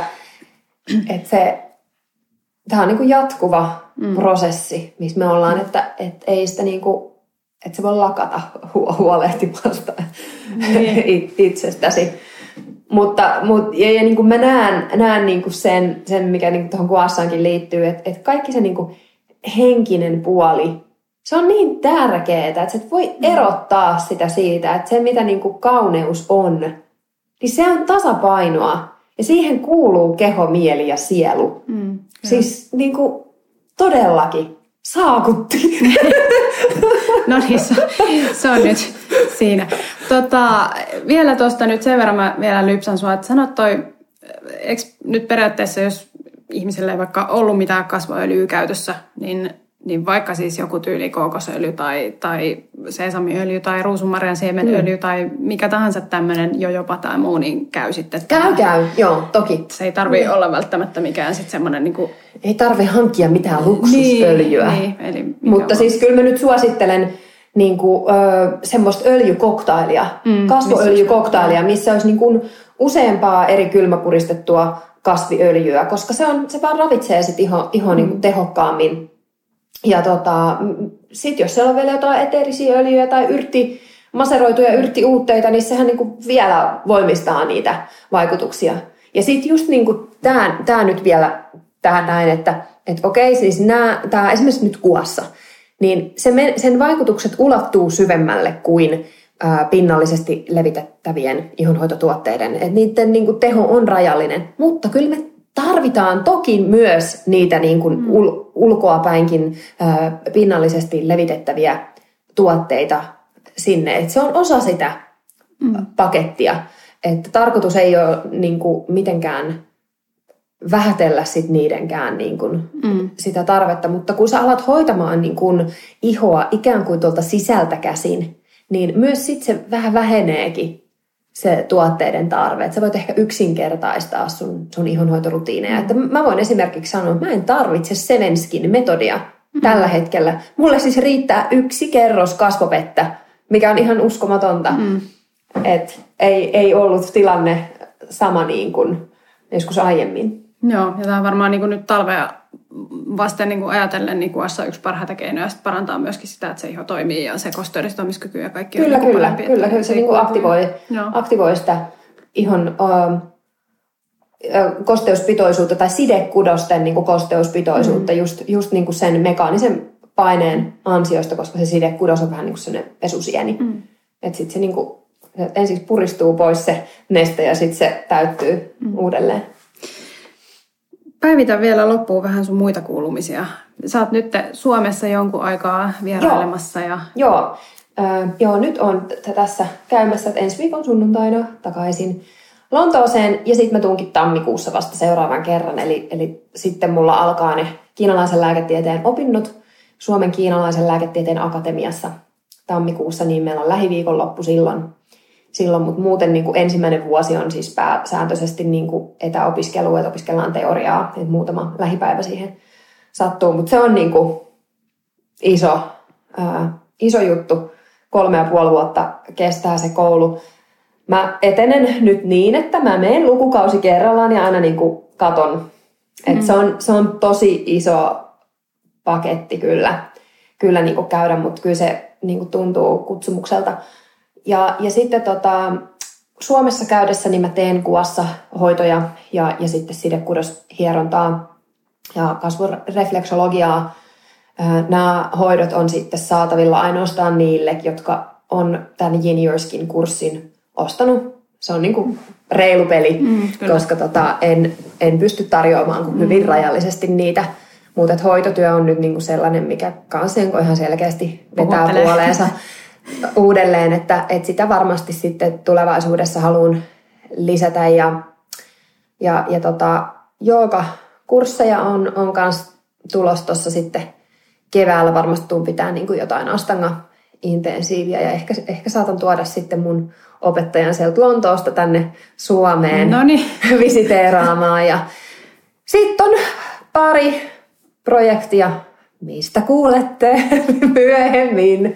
että se, tämä on niin kuin jatkuva mm. prosessi, missä me ollaan, että, että ei sitä niin kuin, että se voi lakata huolehtimasta niin. itsestäsi. Mutta, mutta ja, ja niin kuin mä näen, näen niin kuin sen, sen, mikä niin tuohon kuassaankin liittyy, että, että kaikki se niin kuin henkinen puoli, se on niin tärkeää, että sä et voi mm. erottaa sitä siitä, että se mitä niin kuin kauneus on, niin se on tasapainoa. Ja siihen kuuluu keho, mieli ja sielu. Mm, siis niin kuin, todellakin saakutti. no niin, se, se on nyt siinä. Tota, vielä tuosta nyt sen verran mä vielä lypsän sua, että sanot toi, eikö nyt periaatteessa jos ihmisellä ei vaikka ollut mitään kasvoöljyä käytössä, niin niin vaikka siis joku tyyli kookosöljy tai, tai sesamiöljy tai ruusunmarjan siemenöljy mm. tai mikä tahansa tämmöinen jo jopa tai muu, niin käy sitten. Käy, käy, joo, toki. Se ei tarvi mm. olla välttämättä mikään sitten semmoinen niin kuin... Ei tarvi hankkia mitään luksusöljyä. Niin, niin, eli Mutta on? siis kyllä mä nyt suosittelen niin kuin, ö, semmoista öljykoktailia, mm, kasvoöljykoktailia, missä olisi niin kuin useampaa eri kylmäpuristettua kasviöljyä, koska se, on, se vaan ravitsee sit iho, iho mm. niin kuin tehokkaammin ja tota, sitten jos siellä on vielä jotain eteerisiä öljyjä tai yrtti, maseroituja yrttiuutteita, niin sehän niinku vielä voimistaa niitä vaikutuksia. Ja sitten just niinku tämä nyt vielä tähän näin, että että okei, siis nämä, tämä esimerkiksi nyt kuassa, niin se, sen vaikutukset ulottuu syvemmälle kuin ää, pinnallisesti levitettävien ihonhoitotuotteiden. Että niiden niin kuin, teho on rajallinen, mutta kyllä me tarvitaan toki myös niitä niin kuin mm. ul, ulkoapäinkin ää, pinnallisesti levitettäviä tuotteita sinne. Et se on osa sitä mm. pakettia. Että tarkoitus ei ole niin kuin, mitenkään vähätellä sit niidenkään niin kuin, mm. sitä tarvetta, mutta kun sä alat hoitamaan niin kuin, ihoa ikään kuin tuolta sisältä käsin, niin myös sitten se vähän väheneekin se tuotteiden tarve. Että sä voit ehkä yksinkertaistaa sun, sun ihonhoitorutiineja. Mm. Että mä voin esimerkiksi sanoa, että mä en tarvitse Sevenskin metodia mm. tällä hetkellä. Mulle siis riittää yksi kerros kasvovettä, mikä on ihan uskomatonta. Mm. Että ei, ei ollut tilanne sama niin kuin joskus aiemmin. Joo, ja tämä on varmaan niin kuin nyt talvea vasten niin kuin ajatellen niin kuassa yksi parhaita keinoja sit parantaa myöskin sitä, että se iho toimii ja se kosteudistamiskyky ja kaikki Kyllä, on kyllä, niin kyllä, kyllä se, se niin kuin aktivoi, aktivoi sitä ihon uh, kosteuspitoisuutta tai sidekudosten niin kuin kosteuspitoisuutta mm. just, just niin kuin sen mekaanisen paineen ansiosta, koska se sidekudos on vähän niin kuin sellainen pesusieni. Mm. Että sitten se niin kuin, ensin puristuu pois se neste ja sitten se täyttyy mm. uudelleen. Päivitä vielä loppuun vähän sun muita kuulumisia. Oot nyt Suomessa jonkun aikaa vierailemassa. Joo, ja... joo. Äh, joo nyt on tässä käymässä, että ensi viikon sunnuntaina takaisin Lontooseen ja sitten mä tuunkin tammikuussa vasta seuraavan kerran. Eli, eli sitten mulla alkaa ne kiinalaisen lääketieteen opinnot Suomen kiinalaisen lääketieteen akatemiassa tammikuussa, niin meillä on lähiviikonloppu silloin silloin, mutta muuten niin kuin ensimmäinen vuosi on siis pääsääntöisesti niin kuin etäopiskelu, että opiskellaan teoriaa, että muutama lähipäivä siihen sattuu, mutta se on niin kuin iso, ää, iso juttu. Kolme ja puoli vuotta kestää se koulu. Mä etenen nyt niin, että mä menen lukukausi kerrallaan ja aina niin kuin katon. Et mm. se, on, se on tosi iso paketti kyllä, kyllä niin kuin käydä, mutta kyllä se niin kuin tuntuu kutsumukselta. Ja, ja sitten tota, Suomessa käydessä niin mä teen kuvassa hoitoja ja, ja sitten sidekudoshierontaa ja kasvurefleksologiaa. Nämä hoidot on sitten saatavilla ainoastaan niille, jotka on tämän Yin Your Skin kurssin ostanut. Se on niin kuin reilu peli, mm, koska tota, en, en pysty tarjoamaan kuin hyvin mm. rajallisesti niitä. Mutta hoitotyö on nyt niin kuin sellainen, mikä kanssa ihan selkeästi vetää puoleensa. uudelleen, että, että sitä varmasti sitten tulevaisuudessa haluan lisätä. Ja, ja, ja tota, kursseja on, on kans tulos tuossa sitten keväällä. Varmasti tuun pitää niin kuin jotain astanga intensiiviä ja ehkä, ehkä saatan tuoda sitten mun opettajan sieltä Lontoosta tänne Suomeen Noniin. visiteeraamaan. Ja sitten on pari projektia, mistä kuulette myöhemmin.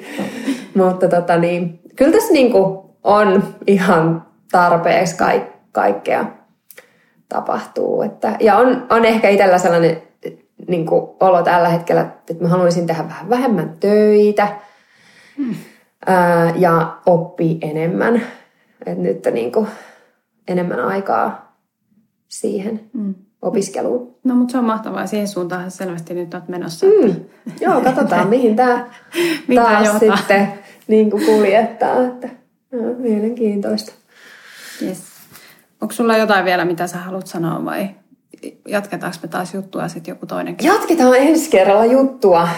Mutta tota niin, kyllä tässä niin kuin on ihan tarpeeksi kaik- kaikkea tapahtuu. Että, ja on, on ehkä itsellä sellainen niin kuin olo tällä hetkellä, että mä haluaisin tehdä vähän vähemmän töitä hmm. ää, ja oppii enemmän. Että nyt on niin kuin enemmän aikaa siihen hmm. Opiskeluun. No mutta se on mahtavaa. Siihen suuntaan selvästi nyt olet menossa. Hmm. Joo, katsotaan mihin tämä taas sitten niin kuin kuljettaa. Että, no, mielenkiintoista. Yes. Onko sulla jotain vielä, mitä sä haluat sanoa vai jatketaanko me taas juttua sitten joku toinen kerta? Jatketaan ensi kerralla juttua.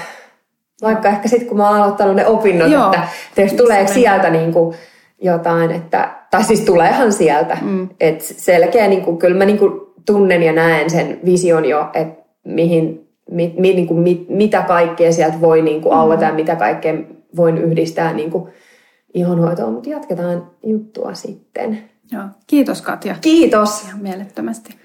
Vaikka ehkä sitten kun mä oon aloittanut ne opinnot, Joo. että, että jos tulee sieltä niin kuin jotain, että, tai siis tuleehan sieltä. Mm. Että selkeä, niin kuin, kyllä mä niin kuin tunnen ja näen sen vision jo, että mihin, mi, mi, niin kuin, mit, mitä kaikkea sieltä voi niin kuin aueta mm. ja mitä kaikkea voin yhdistää niin kuin ihonhoitoon, mutta jatketaan juttua sitten. Joo. Kiitos Katja. Kiitos. Ihan mielettömästi.